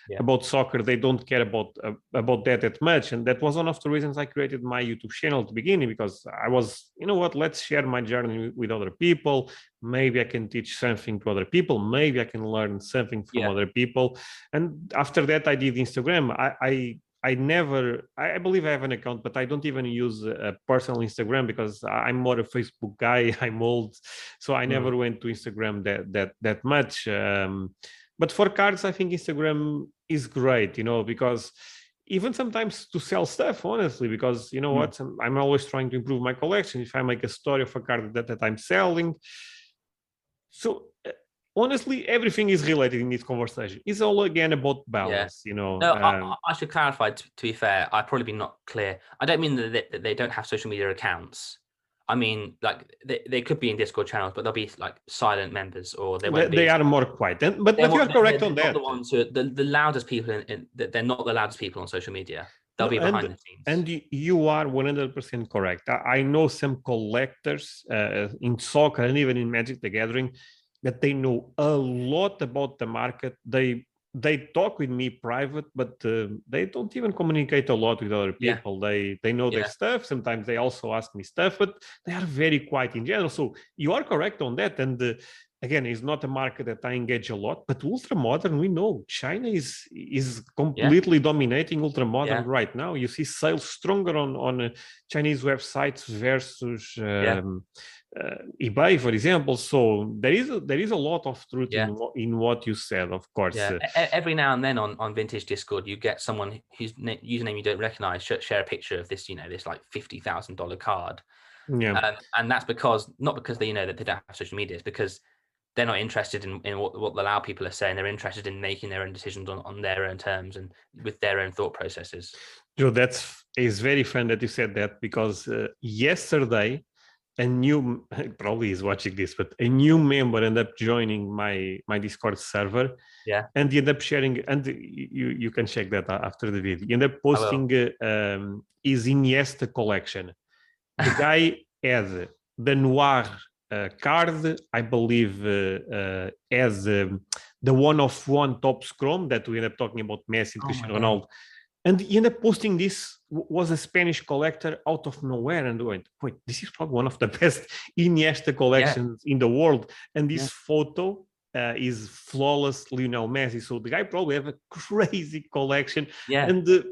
Yeah. about soccer. They don't care about uh, about that that much, and that was one of the reasons I created my YouTube channel at the beginning because I was, you know what, let's share my journey with other people. Maybe I can teach something to other people. Maybe I can learn something from Yeah. other people. And after that, I did Instagram. I I, I never. I believe I have an account, but I don't even use a personal Instagram because I'm more a Facebook guy. I'm old, so I Mm. never went to Instagram that that that much. Um, but for cards, I think Instagram is great. You know because even sometimes to sell stuff honestly because you know Mm. what I'm, I'm always trying to improve my collection if i make a story of a card that, that i'm selling so uh, honestly everything is related in this conversation it's all again about balance you know No, I, um, I- I should clarify. To, to be fair, I've probably been not clear. I don't mean that they, that they don't have social media accounts. I mean, like they, they could be in Discord channels, but they'll be like silent members, or they they, won't be. they are more quiet and, but, but you not- are they're- correct they're on not that The ones who are the, the loudest people in, in that they're not the loudest people on social media. They'll be and- the scenes. And you are 100% correct. I, know some collectors uh, in soccer and even in Magic the Gathering that they know a lot about the market. They they talk with me private, but uh, they don't even communicate a lot with other Yeah. people. They they know their stuff. Sometimes they also ask me stuff, but they are very quiet in general. So you are correct on that. And uh, again, it's not a market that I engage a lot. But ultra modern, we know China is is completely dominating ultra modern Yeah. right now. You see sales stronger on on uh, Chinese websites versus um, uh, eBay, for example. So there is a, there is a lot of truth Yeah. in, what, in what you said. Of course, yeah, uh, every now and then on, on vintage Discord, you get someone whose na- username you don't recognize share a picture of this, you know, this like fifty thousand dollar card, yeah. um, and that's because not because they you know that they don't have social media, it's because they're not interested in, in what, what the loud people are saying. They're interested in making their own decisions on, on their own terms and with their own thought processes. Joe, that's is very fun that you said that because uh, yesterday a new probably is watching this, but a new member ended up joining my my Discord server. Yeah. and he ended up sharing, and you you can check that after the video. He ended up posting uh, um, his Iniesta collection. The guy had the Noir card, I believe, uh, uh, as um, the one of one Topps Chrome that we end up talking about Messi and Oh Cristiano Ronaldo. And he ended up posting this was a Spanish collector out of nowhere and went, wait, this is probably one of the best Iniesta collections in the world. And this Yeah. photo uh, is flawless Lionel Messi. So the guy probably have a crazy collection Yeah, and uh,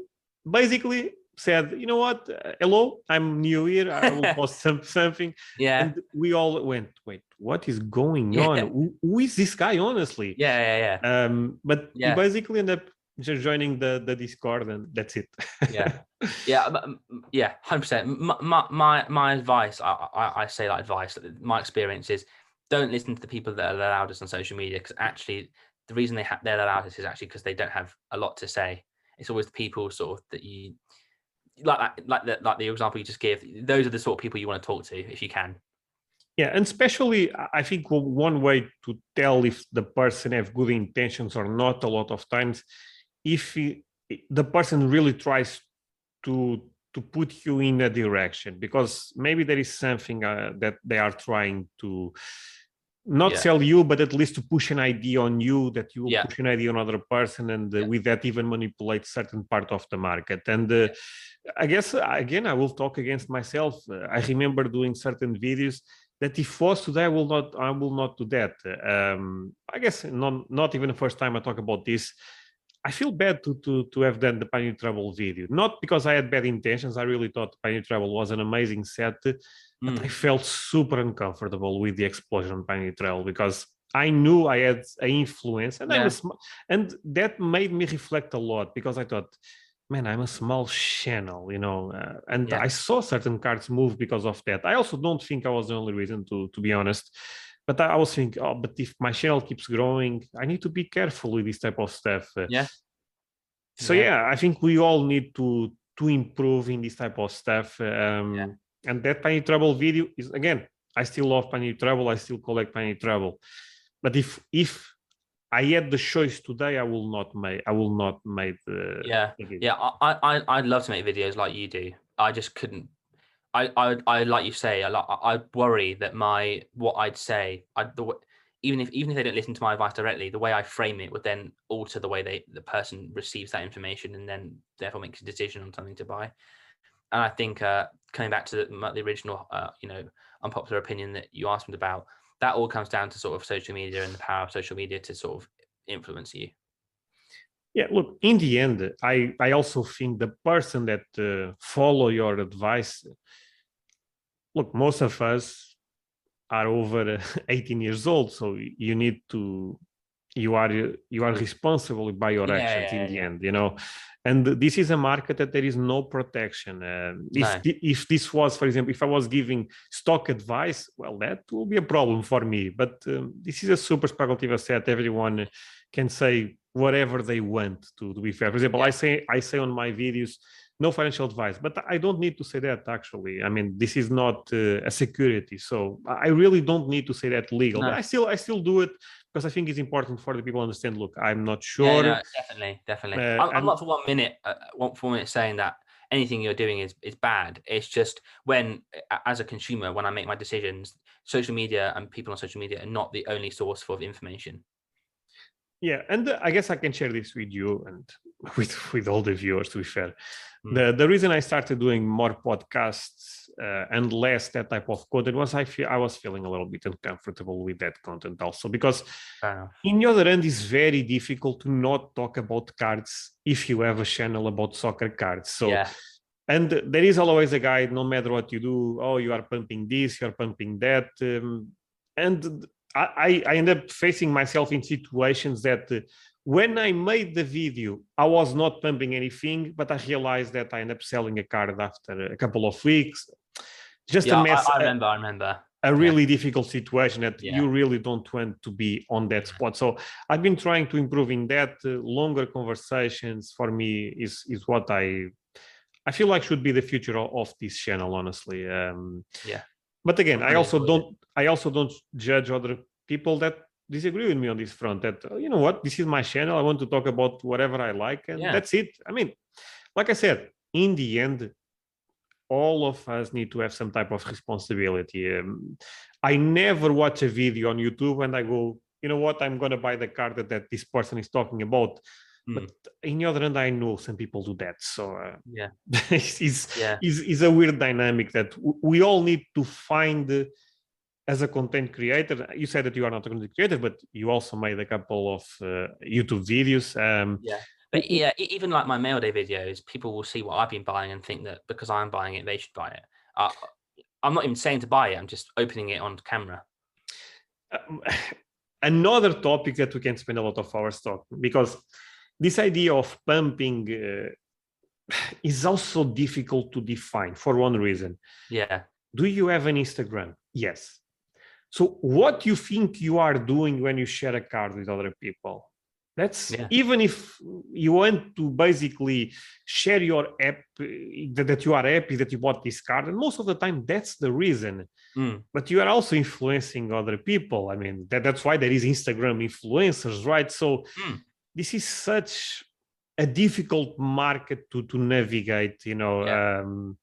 basically said, you know what, uh, hello, I'm new here. I will post some, something. yeah, And we all went, wait, what is going Yeah. on? Who- who is this guy, honestly? yeah, yeah, yeah. Um, but Yeah. basically ended up just joining the, the Discord and that's it. Yeah. yeah yeah 100% my, my my advice I, I i say like advice my experience is don't listen to the people that are the loudest on social media because actually the reason they have they're the loudest is actually because they don't have a lot to say it's always the people sort of that you like that like the like the example you just gave those are the sort of people you want to talk to if you can. Yeah, and especially I- think one way to tell if the person have good intentions or not a lot of times, if he, the person really tries to to put you in a direction because maybe there is something uh, that they are trying to not Yeah. sell you, but at least to push an idea on you that you will Yeah. push an idea on other person, and uh, Yeah. with that even manipulate certain part of the market. And uh, I guess again, I will talk against myself. Uh, I remember doing certain videos that if was today, I will not, I will not do that. Um, I guess not, not even the first time I talk about this. I feel bad to to to have done the Pioneer Travel video, not because I had bad intentions. I really thought Pioneer Travel was an amazing set, but Mm. I felt super uncomfortable with the explosion on Pioneer Trail because I knew I had an influence, and I was, and that made me reflect a lot because I thought, man, I'm a small channel, you know, uh, and Yeah. I saw certain cards move because of that. I also don't think I was the only reason, to to be honest. But I, was thinking, oh, but if my channel keeps growing, I need to be careful with this type of stuff. Yeah. So Yeah. yeah, I think we all need to to improve in this type of stuff. Um, And that Pioneer Trouble video is again, I still love Pioneer Trouble. I still collect Pioneer Trouble. But if if I had the choice today, I will not make. I will not make the. Yeah. video. Yeah, I, I, I'd love to make videos like you do. I just couldn't. I, I, I like you say. I, I worry that my what I'd say, I the even if even if they don't listen to my advice directly, the way I frame it would then alter the way they the person receives that information and then therefore makes a decision on something to buy. And I think uh, coming back to the, the original, uh, you know, unpopular opinion that you asked me about, that all comes down to sort of social media and the power of social media to sort of influence you. Yeah, look, in the end, I, I also think the person that uh, follow your advice, look, most of us are over uh, 18 years old, so you need to, you are you are responsible by your Yeah, actions yeah, in the end, you know. And this is a market that there is no protection. Uh, if No. if this was, for example, if I was giving stock advice, well, that will be a problem for me. But um, this is a super speculative asset. Everyone can say whatever they want to, to be fair. For example, I say I say on my videos, no financial advice, but I don't need to say that actually. I mean, this is not uh, a security, so I really don't need to say that legal. But No. I still I still do it because I think it's important for the people to understand. Look, I'm not Yeah, sure. no, definitely, definitely. Uh, I'm, I'm not for one minute, uh, one for minute saying that anything you're doing is is bad. It's just when, as a consumer, when I make my decisions, social media and people on social media are not the only source for information. Yeah, and uh, I guess I can share this with you and with with all the viewers. To be fair, Mm. the the reason I started doing more podcasts uh, and less that type of content was I feel I was feeling a little bit uncomfortable with that content also because in the other end it's very difficult to not talk about cards if you have a channel about soccer cards. So yeah, and there is always a guide no matter what you do oh you are pumping this you're pumping that um, and I, I I end up facing myself in situations that uh, when I made the video, I was not pumping anything, but I realized that I end up selling a card after a couple of weeks. Just yeah. a I, mess, I a- remember. I remember. a really difficult situation that Yeah. you really don't want to be on that spot. So I've been trying to improve in that. Uh, longer conversations for me is is what I I feel like should be the future of, of this channel, honestly. Um, Yeah. But again, I I also don't I also don't judge other people that disagree with me on this front. That "Oh, you know what, this is my channel. I want to talk about whatever I like, and Yeah. that's it. I mean, like I said, in the end, all of us need to have some type of responsibility. Um, I never watch a video on YouTube and I go, you know what, I'm going to buy the card that, that this person is talking about. Mm. But in the other hand, I know some people do that. So uh, Yeah, it's, it's, yeah, is is a weird dynamic that w- we all need to find as a content creator. You said that you are not a content creator, but you also made a couple of uh, YouTube videos. Um, yeah. But yeah, even like my mail day videos, people will see what I've been buying and think that because I'm buying it, they should buy it. Uh, I'm not even saying to buy it. I'm just opening it on camera. um, another topic that we can spend a lot of hours talking because this idea of pumping uh, is also difficult to define for one reason. Yeah, Do you have an Instagram? Yes. So what you think you are doing when you share a card with other people? That's Yeah. even if you want to basically share your app that, you are happy that you bought this card, and most of the time that's the reason Mm, but you are also influencing other people i mean that, that's why there is instagram influencers right so Hmm. this is such a difficult market to to navigate you know Yeah. um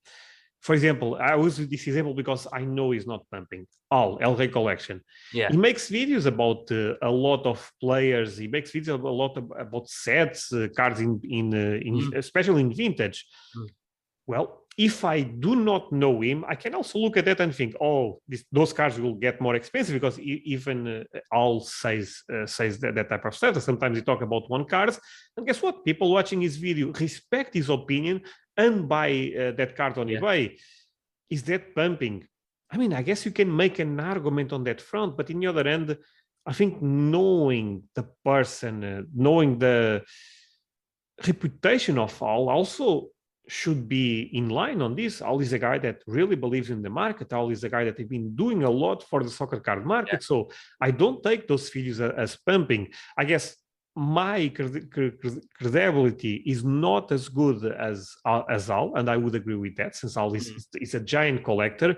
for example, I use this example because I know he's not pumping. Al El Rey collection. Yeah. He makes videos about uh, a lot of players. He makes videos a lot ab- about sets, uh, cards in in, uh, in Mm. especially in vintage. Mm. Well, if I do not know him, I can also look at that and think, oh, this, those cards will get more expensive because even uh, Al says uh, says that, that type of stuff. Sometimes he talk about one cards, and guess what? People watching his video respect his opinion and buy uh, that card on Yeah. eBay. Is that pumping? I mean, I guess you can make an argument on that front, but in the other end, I think knowing the person, uh, knowing the reputation of Al also should be in line on this. Al is a guy that really believes in the market. Al is a guy that has been doing a lot for the soccer card market. So I don't take those videos a- as pumping. I guess my credi- cre- cre- credibility is not as good as Al- as Al, and I would agree with that since Al is, Mhm. is, is a giant collector.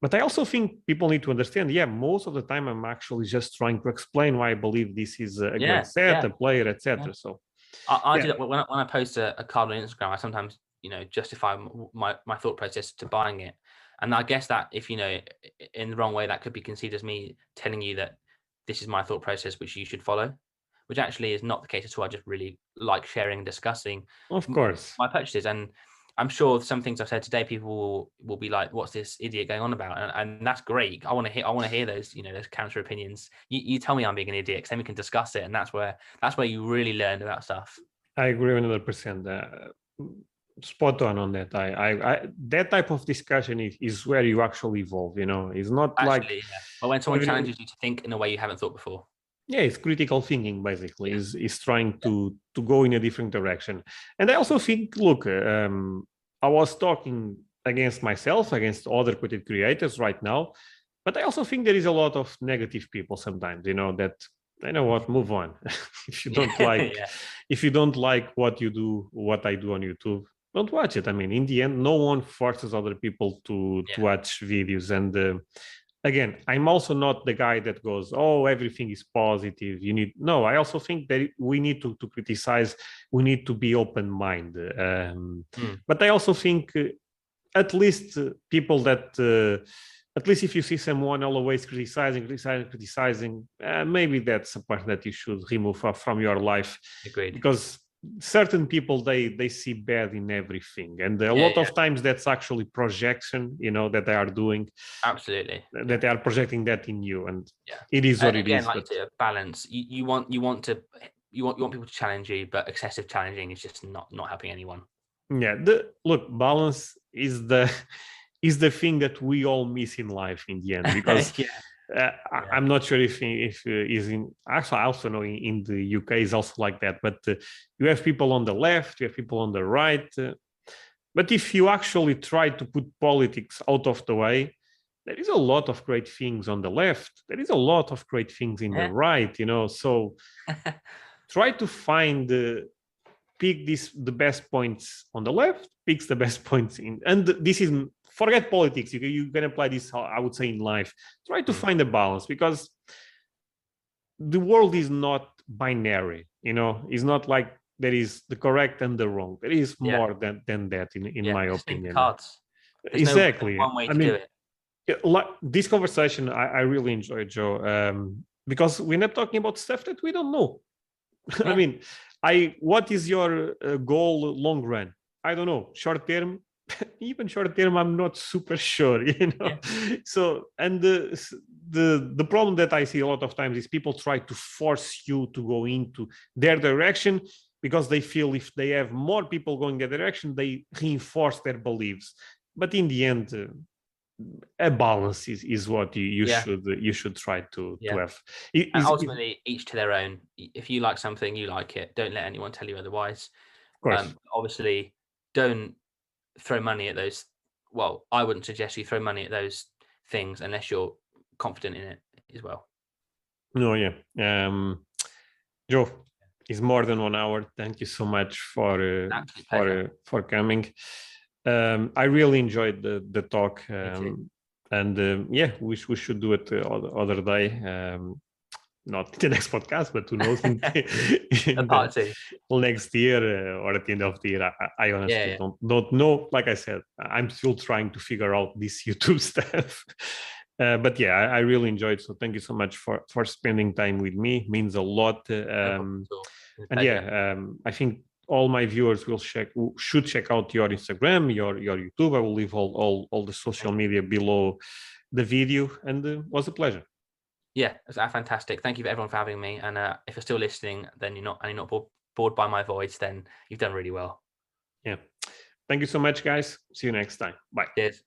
But I also think people need to understand. Yeah, most of the time I'm actually just trying to explain why I believe this is a Yeah, great set, yeah, a player, etc. So I, I Yeah. do that when I, when I post a, a card on Instagram. I sometimes, you know, justify my my thought process to buying it, and I guess that if you know, in the wrong way, that could be conceived as me telling you that this is my thought process, which you should follow, which actually is not the case at all. I just really like sharing and discussing of course, my purchases, and I'm sure some things I've said today, people will, will be like, "What's this idiot going on about?" And, and that's great. I want to hear. I want to hear those, you know, those counter opinions. You, you tell me I'm being an idiot, then we can discuss it, and that's where that's where you really learn about stuff. I agree 100. percent uh, Spot on on that. I, I, I that type of discussion is, is where you actually evolve. You know, it's not like yeah. But when someone challenges you to think in a way you haven't thought before. Yeah it's critical thinking basically is is trying to to go in a different direction. And i also think look um i was talking against myself against other content creators right now but i also think there is a lot of negative people sometimes you know that i know what move on. If you don't like yeah. if you don't like what you do what i do on youtube don't watch it. I mean in the end no one forces other people to to watch videos. And uh, again i'm also not the guy that goes oh everything is positive you need no i also think that we need to, to criticize we need to be open minded um, Mm. but i also think uh, at least uh, people that uh, at least if you see someone always criticizing criticizing criticizing uh, maybe that's a part that you should remove from your life Agreed. because certain people they they see bad in everything and a Yeah, lot yeah. of times that's actually projection you know that they are doing Absolutely. that they are projecting that in you and Yeah. it is what And it again, is like but to balance. You, you want you want to you want you want people to challenge you, but excessive challenging is just not not helping anyone. yeah the look balance is the is the thing that we all miss in life in the end because yeah. Uh, Yeah. I'm not sure if if uh, is in actually I also know in, in the UK is also like that. But uh, you have people on the left, you have people on the right. uh, but if you actually try to put politics out of the way, there is a lot of great things on the left. There is a lot of great things in the right. You know, so try to find uh, pick this the best points on the left picks the best points in and this is forget politics. You, can- you can apply this i would say in life. Try to Mm. find a balance because the world is not binary you know? It's not like there is the correct and the wrong. There is Yeah. more than than that in, in Yeah, my opinion. Cards. There's no- exactly. one way to i mean do it. like this conversation I, I really enjoy joe um, because we're not talking about stuff that we don't know. I mean i what is your uh, goal long run? I don't know short term even short term i'm not super sure you know so and the the the problem that i see a lot of times is people try to force you to go into their direction because they feel if they have more people going that direction they reinforce their beliefs but in the end uh, a balance is, is what you, you Yeah. should you should try to, Yeah. to have It- And it- ultimately, each to their own. If you like something, you like it. Don't let anyone tell you otherwise. Um, obviously, don't throw money at those. Well, I wouldn't suggest you throw money at those things unless you're confident in it as well. no yeah. Um joe it's more than one hour. Thank you so much for uh, for uh, for coming. Um i really enjoyed the the talk um and um, yeah we, we should do it uh, other, other day. Um not the next podcast, but who knows in, in next year uh, or at the end of the year. I, I honestly yeah, yeah. don't don't know. Like I said, I'm still trying to figure out this YouTube stuff. Uh, but yeah, I, I, really enjoyed. So thank you so much for for spending time with me. It means a lot. Um, and yeah, um, I think all my viewers will check should check out your Instagram, your your YouTube. I will leave all all, all the social media below the video, and uh, was a pleasure. Yeah, it's fantastic. Thank you for everyone for having me. And uh, if you're still listening, then you're not and you're not bored, bored by my voice, then you've done really well. Yeah. Thank you so much, guys. See you next time. Bye. Cheers.